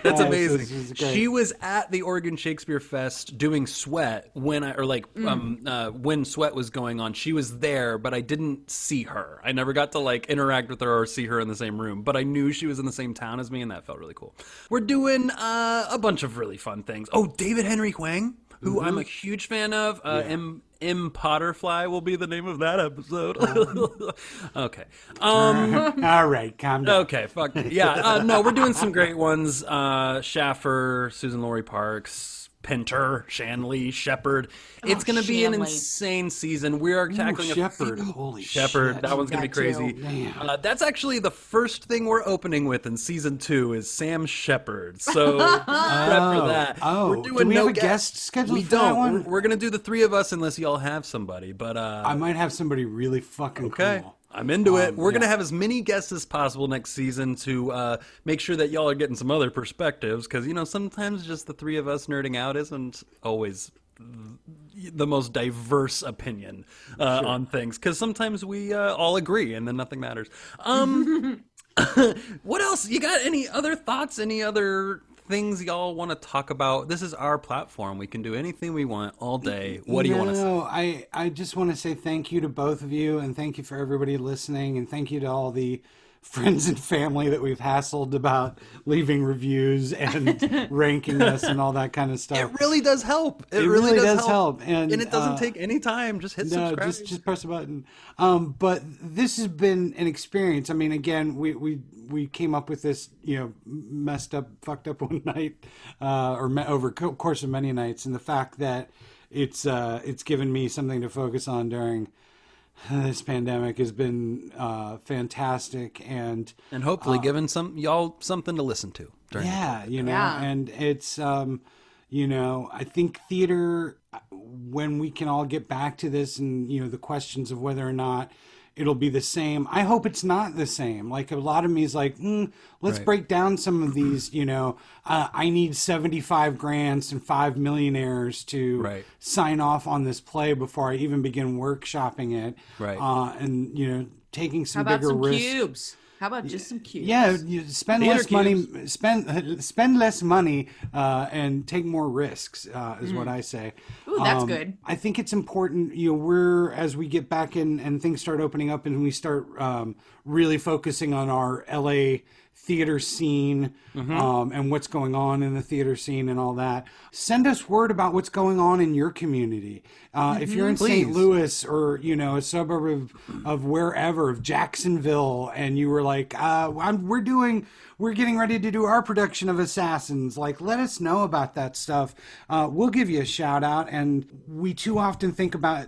That's Yeah, [LAUGHS] amazing. this is. She was at the Oregon Shakespeare Fest doing Sweat when I, or like, um, uh, when Sweat was going on. She was there, but I didn't see her. I never got to like interact with her or see her in the same room, but I knew she was in the same town as me, and that felt really cool. We're doing uh, a bunch of really fun things. Oh, David Henry Hwang, who I'm a huge fan of. Uh, M. M. Potterfly will be the name of that episode. [LAUGHS] okay. Um, [LAUGHS] All right, calm down. Okay, fuck. Yeah, uh, no, we're doing some great ones. Uh, Shaffer, Susan Laurie Parks, Pinter, Shanley, Shepard. It's going to be an insane season. We are tackling a Shepard, few- holy Shepard. shit. That one's going to be crazy. Uh, that's actually the first thing we're opening with in season two is Sam Shepard. So [LAUGHS] prep for that. oh. we're Do we no have a guest scheduled We for that don't. one? We're, we're going to do the three of us unless y'all have somebody. But uh, I might have somebody really fucking Okay. cool. I'm into it. Um, We're going to have as many guests as possible next season to uh, make sure that y'all are getting some other perspectives because, you know, sometimes just the three of us nerding out isn't always the most diverse opinion uh, on things because sometimes we uh, all agree and then nothing matters. Um, [LAUGHS] [LAUGHS] what else? You got any other thoughts? Any other things y'all want to talk about? This is our platform. We can do anything we want all day. What do you want to say? No, I, I just want to say thank you to both of you, and thank you for everybody listening, and thank you to all the friends and family that we've hassled about leaving reviews and [LAUGHS] ranking us and all that kind of stuff. It really does help. It, It really, really does, does help. help, and, it doesn't uh, take any time. Just hit no, subscribe. just just press a button. Um, but this has been an experience. I mean, again, we we we came up with this, you know, messed up, fucked up [LAUGHS] one night, uh, or me- over co- course of many nights, and the fact that it's uh, it's given me something to focus on during this pandemic has been uh, fantastic, and and hopefully given some y'all something to listen to. During yeah, you know, Yeah. and it's um, you know, I think theater uh, when we can all get back to this and you know the questions of whether or not it'll be the same. I hope it's not the same. Like a lot of me is like, mm, let's Right. break down some of these. You know, uh, I need seventy-five grants and five millionaires to Right. sign off on this play before I even begin workshopping it. Right. uh, and you know, taking How some about bigger some risks. cubes? How about just some cubes? Yeah, you spend Theater less money. Spend spend less money uh, and take more risks uh, is what I say. Mm. Ooh, that's Um, good. I think it's important. You know, we're as we get back in and things start opening up and we start um, really focusing on our LA theater scene Mm-hmm. um, and what's going on in the theater scene and all that. Send us word about what's going on in your community. Uh, If you're in St. Louis or you know a suburb of, of wherever of Jacksonville, and you were like, uh, I'm, "We're doing, we're getting ready to do our production of Assassins," like let us know about that stuff. Uh, we'll give you a shout out. And we too often think about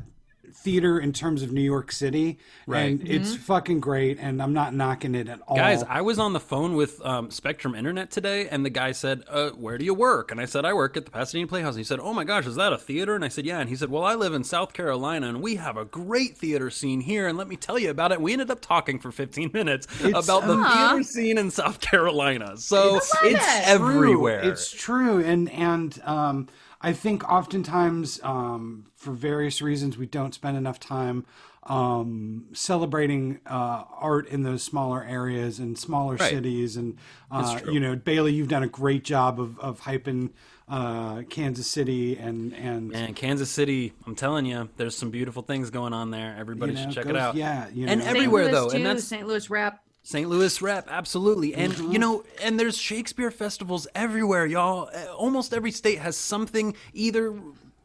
theater in terms of New York City, Right. and it's fucking great. And I'm not knocking it at all. Guys, I was on the phone with um, Spectrum Internet today, and the guy said, uh, "Where do you work?" And I said, "I work at the Pasadena Playhouse." And he said, "Oh my gosh, is that a theater?" And I said, "Yeah." And he said, "Well, I live in South Carolina, and we have a great theater scene here, and let me tell you about it." We ended up talking for 15 minutes about the theater scene in South Carolina. So it's, it. everywhere. True. It's true, and and um, I think oftentimes um, for various reasons we don't spend enough time um, celebrating uh, art in those smaller areas and smaller Right. cities. And uh, you know, Bailey, you've done a great job of of hyping uh, Kansas City and and and Kansas City, I'm telling you, there's some beautiful things going on there. Everybody You know, should check go- it out. yeah, you and know. St. everywhere Louis though, too, and that's St. Louis rep. St. Louis rep, absolutely. And you know, and there's Shakespeare festivals everywhere, y'all. Almost every state has something either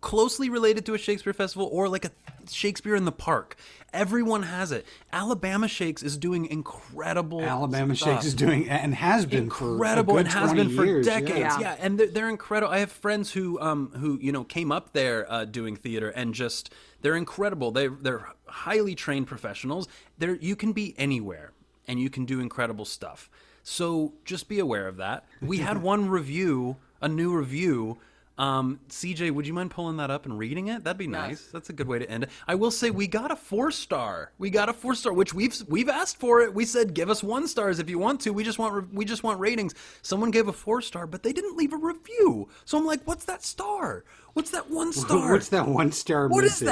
closely related to a Shakespeare festival or like a Shakespeare in the park. Everyone has it. Alabama Shakes is doing incredible. Alabama stuff. Shakes is doing and has been incredible for a and has been for years, decades. Yeah. Yeah, and they're, they're incredible. I have friends who um who you know came up there uh, doing theater and just they're incredible. They they're highly trained professionals. They're you can be anywhere and you can do incredible stuff. So just be aware of that. We had [LAUGHS] one review, a new review. Um, CJ, would you mind pulling that up and reading it? That'd be nice. That's a good way to end it. I will say we got a four star. We got a four star, which we've we've asked for it. We said give us one stars if you want to. We just want re- we just want ratings. Someone gave a four star, but they didn't leave a review. So I'm like, what's that star? What's that one [LAUGHS] star? What's that one star? What is missing?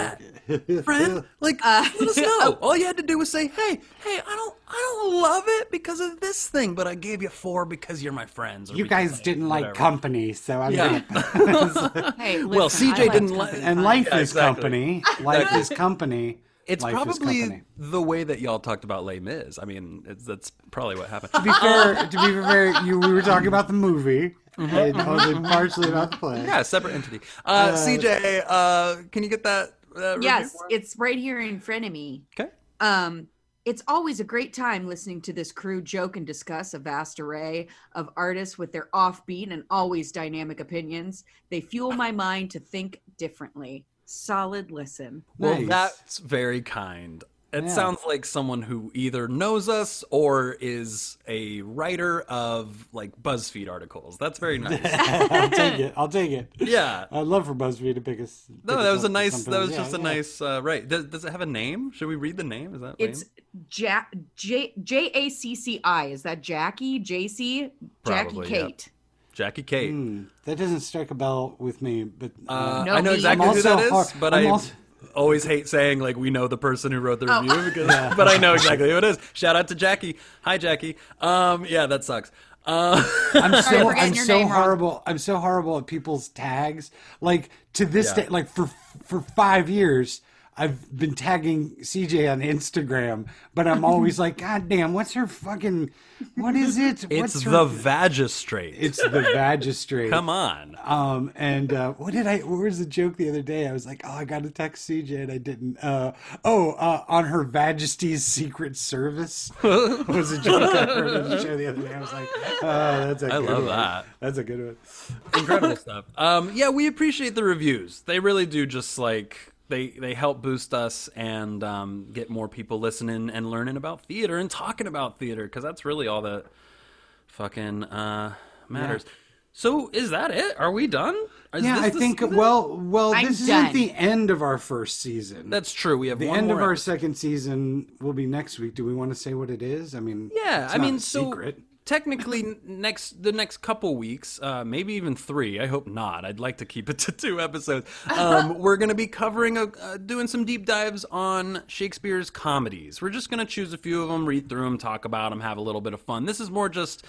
that? friend? Like, Uh, [LAUGHS] let us know. All you had to do was say, "Hey, hey, I don't, I don't love it because of this thing, but I gave you four because you're my friends." or You guys I- didn't like company, so I'm Yeah. gonna. [LAUGHS] Hey, Well, listen, I CJ liked didn't like- and life Yeah, is exactly. company. Life is company. It's Life probably the way that y'all talked about Les Mis. I mean, it's, that's probably what happened. To be fair, to be fair, you we were talking about the movie and only partially about the play. Mm-hmm. yeah, separate entity. Uh, CJ, uh, can you get that? Uh, Yes, for it's right here in front of me. Okay. Um, it's always a great time listening to this crew joke and discuss a vast array of artists with their offbeat and always dynamic opinions. They fuel my mind to think differently. Solid listen. Well, Nice. that's very kind. It Yeah. sounds like someone who either knows us or is a writer of like BuzzFeed articles. That's very [LAUGHS] nice. I'll take it. I'll take it. yeah. I'd love for BuzzFeed to pick us. pick No, that was a nice. That was Yeah, just a nice. Uh, right. Does, does it have a name? Should we read the name? Is that It's ja- J J A C C I. Is that Jackie? JC? Jackie Probably, yeah. Kate. Jackie Kate? Hmm, that doesn't strike a bell with me, but Uh, No, I know exactly I'm who that is, also but I'm I also- always hate saying like we know the person who wrote the Oh. review [LAUGHS] because, but I know exactly who it is. Shout out to Jackie. Hi, Jackie. Um, yeah, that sucks. Uh, [LAUGHS] I'm [LAUGHS] so for I'm so name wrong. horrible. I'm so horrible at people's tags. Like to this Yeah. day, like for for five years, I've been tagging CJ on Instagram, but I'm always like, God damn, what's her fucking? What is it? it's what's the her, Vagistrate. It's the Vagistrate. Come on. Um, and uh, what did I? What was the joke the other day? I was like, oh, I got to text CJ and I didn't. Uh, oh, uh, on her Majesty's Secret Service [LAUGHS] was a joke I heard on the show the other day. I was like, oh, that's a I good love one. that. That's a good one. incredible stuff. Um, yeah, we appreciate the reviews. They really do just like they they help boost us and um, get more people listening and learning about theater and talking about theater because that's really all that fucking uh, matters. So is that it? Are we done? Is Yeah, this I think. season? Well, well, I'm this done. isn't the end of our first season. that's true. We have the one end more of our second season will be next week. Do we want to say what it is? I mean, Yeah, it's I not mean, a so secret. Technically, next the next couple weeks, uh, maybe even three. I hope not. I'd like to keep it to two episodes. Um, [LAUGHS] we're going to be covering, a, uh, doing some deep dives on Shakespeare's comedies. We're just going to choose a few of them, read through them, talk about them, have a little bit of fun. This is more just.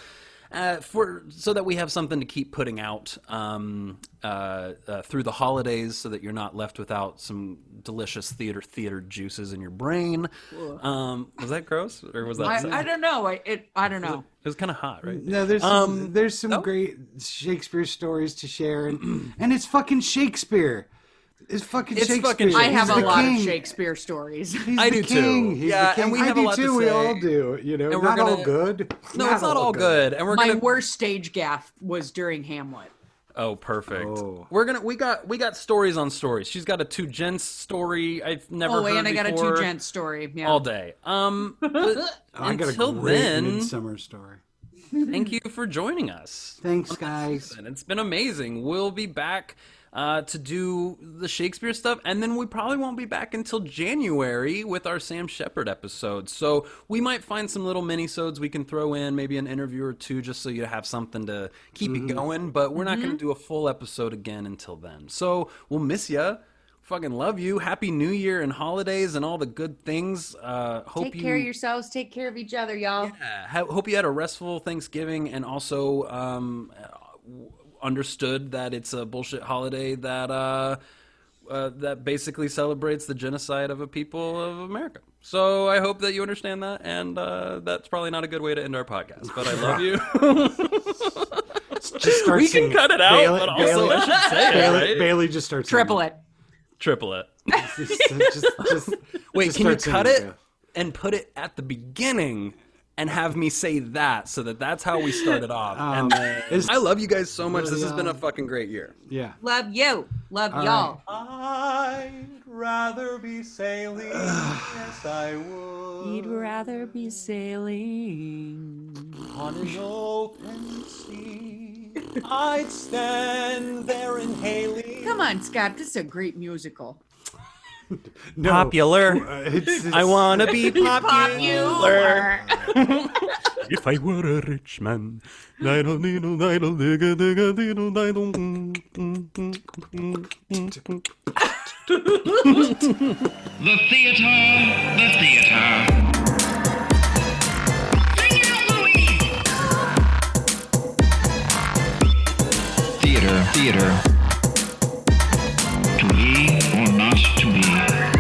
Uh, for so that we have something to keep putting out um, uh, uh, through the holidays, so that you're not left without some delicious theater theater juices in your brain. Um, was that gross, or was that? I, I don't know. I, it, I don't know. It was kind of hot, right? No, there's Um, some, there's some no? great Shakespeare stories to share, and, and it's fucking Shakespeare. It's fucking It's Shakespeare. fucking I He's have a lot king. of Shakespeare stories. He's I the do too. king. He's Yeah, the king. and we I have do a lot to too. We all do. You know, And we're not all gonna- good. No, it's not all good, and we're My gonna. worst stage gaffe was during Hamlet. Oh, perfect. Oh. We're gonna. We got. We got stories on stories. She's got a two gents story. I've never Oh, heard and I got a two gent story. Yeah. all day. Um, but [LAUGHS] I got a until great then, midsummer story. thank you for joining us. Thanks, guys. And it's been amazing. We'll be back uh, to do the Shakespeare stuff, and then we probably won't be back until January with our Sam Shepard episode. So we might find some little mini-sodes we can throw in, maybe an interview or two, just so you have something to keep it going. But we're not going to do a full episode again until then. So we'll miss you. Fucking love you. Happy New Year and holidays and all the good things. Uh, hope Take you care of yourselves. Take care of each other, y'all. yeah, ho- hope you had a restful Thanksgiving and also um, uh, understood that it's a bullshit holiday that uh, uh, that basically celebrates the genocide of a people of America. So I hope that you understand that, and uh, that's probably not a good way to end our podcast. But I love you. [LAUGHS] Just we can singing. cut it out, Bailey, but also Bailey, I should say it, Bailey, right? Bailey just starts Triple singing. it. Triple it. [LAUGHS] Just, just, just, Wait, just can you cut singing, it Bailey. and put it at the beginning and have me say that so that that's how we started off? Um, and then, I love you guys so much. This has been a fucking great year. Yeah. Love you. Love All y'all. I'd rather be sailing. [SIGHS] yes, I would. You'd rather be sailing. on an open sea. I'd stand there inhaling. Come on, Scott. This is a great musical. [LAUGHS] No, Popular. [LAUGHS] uh, it's- I want to [LAUGHS] be popular. Popular. if I were a rich man. The theater, the theater. Bring out Louis! Theater, theater to be.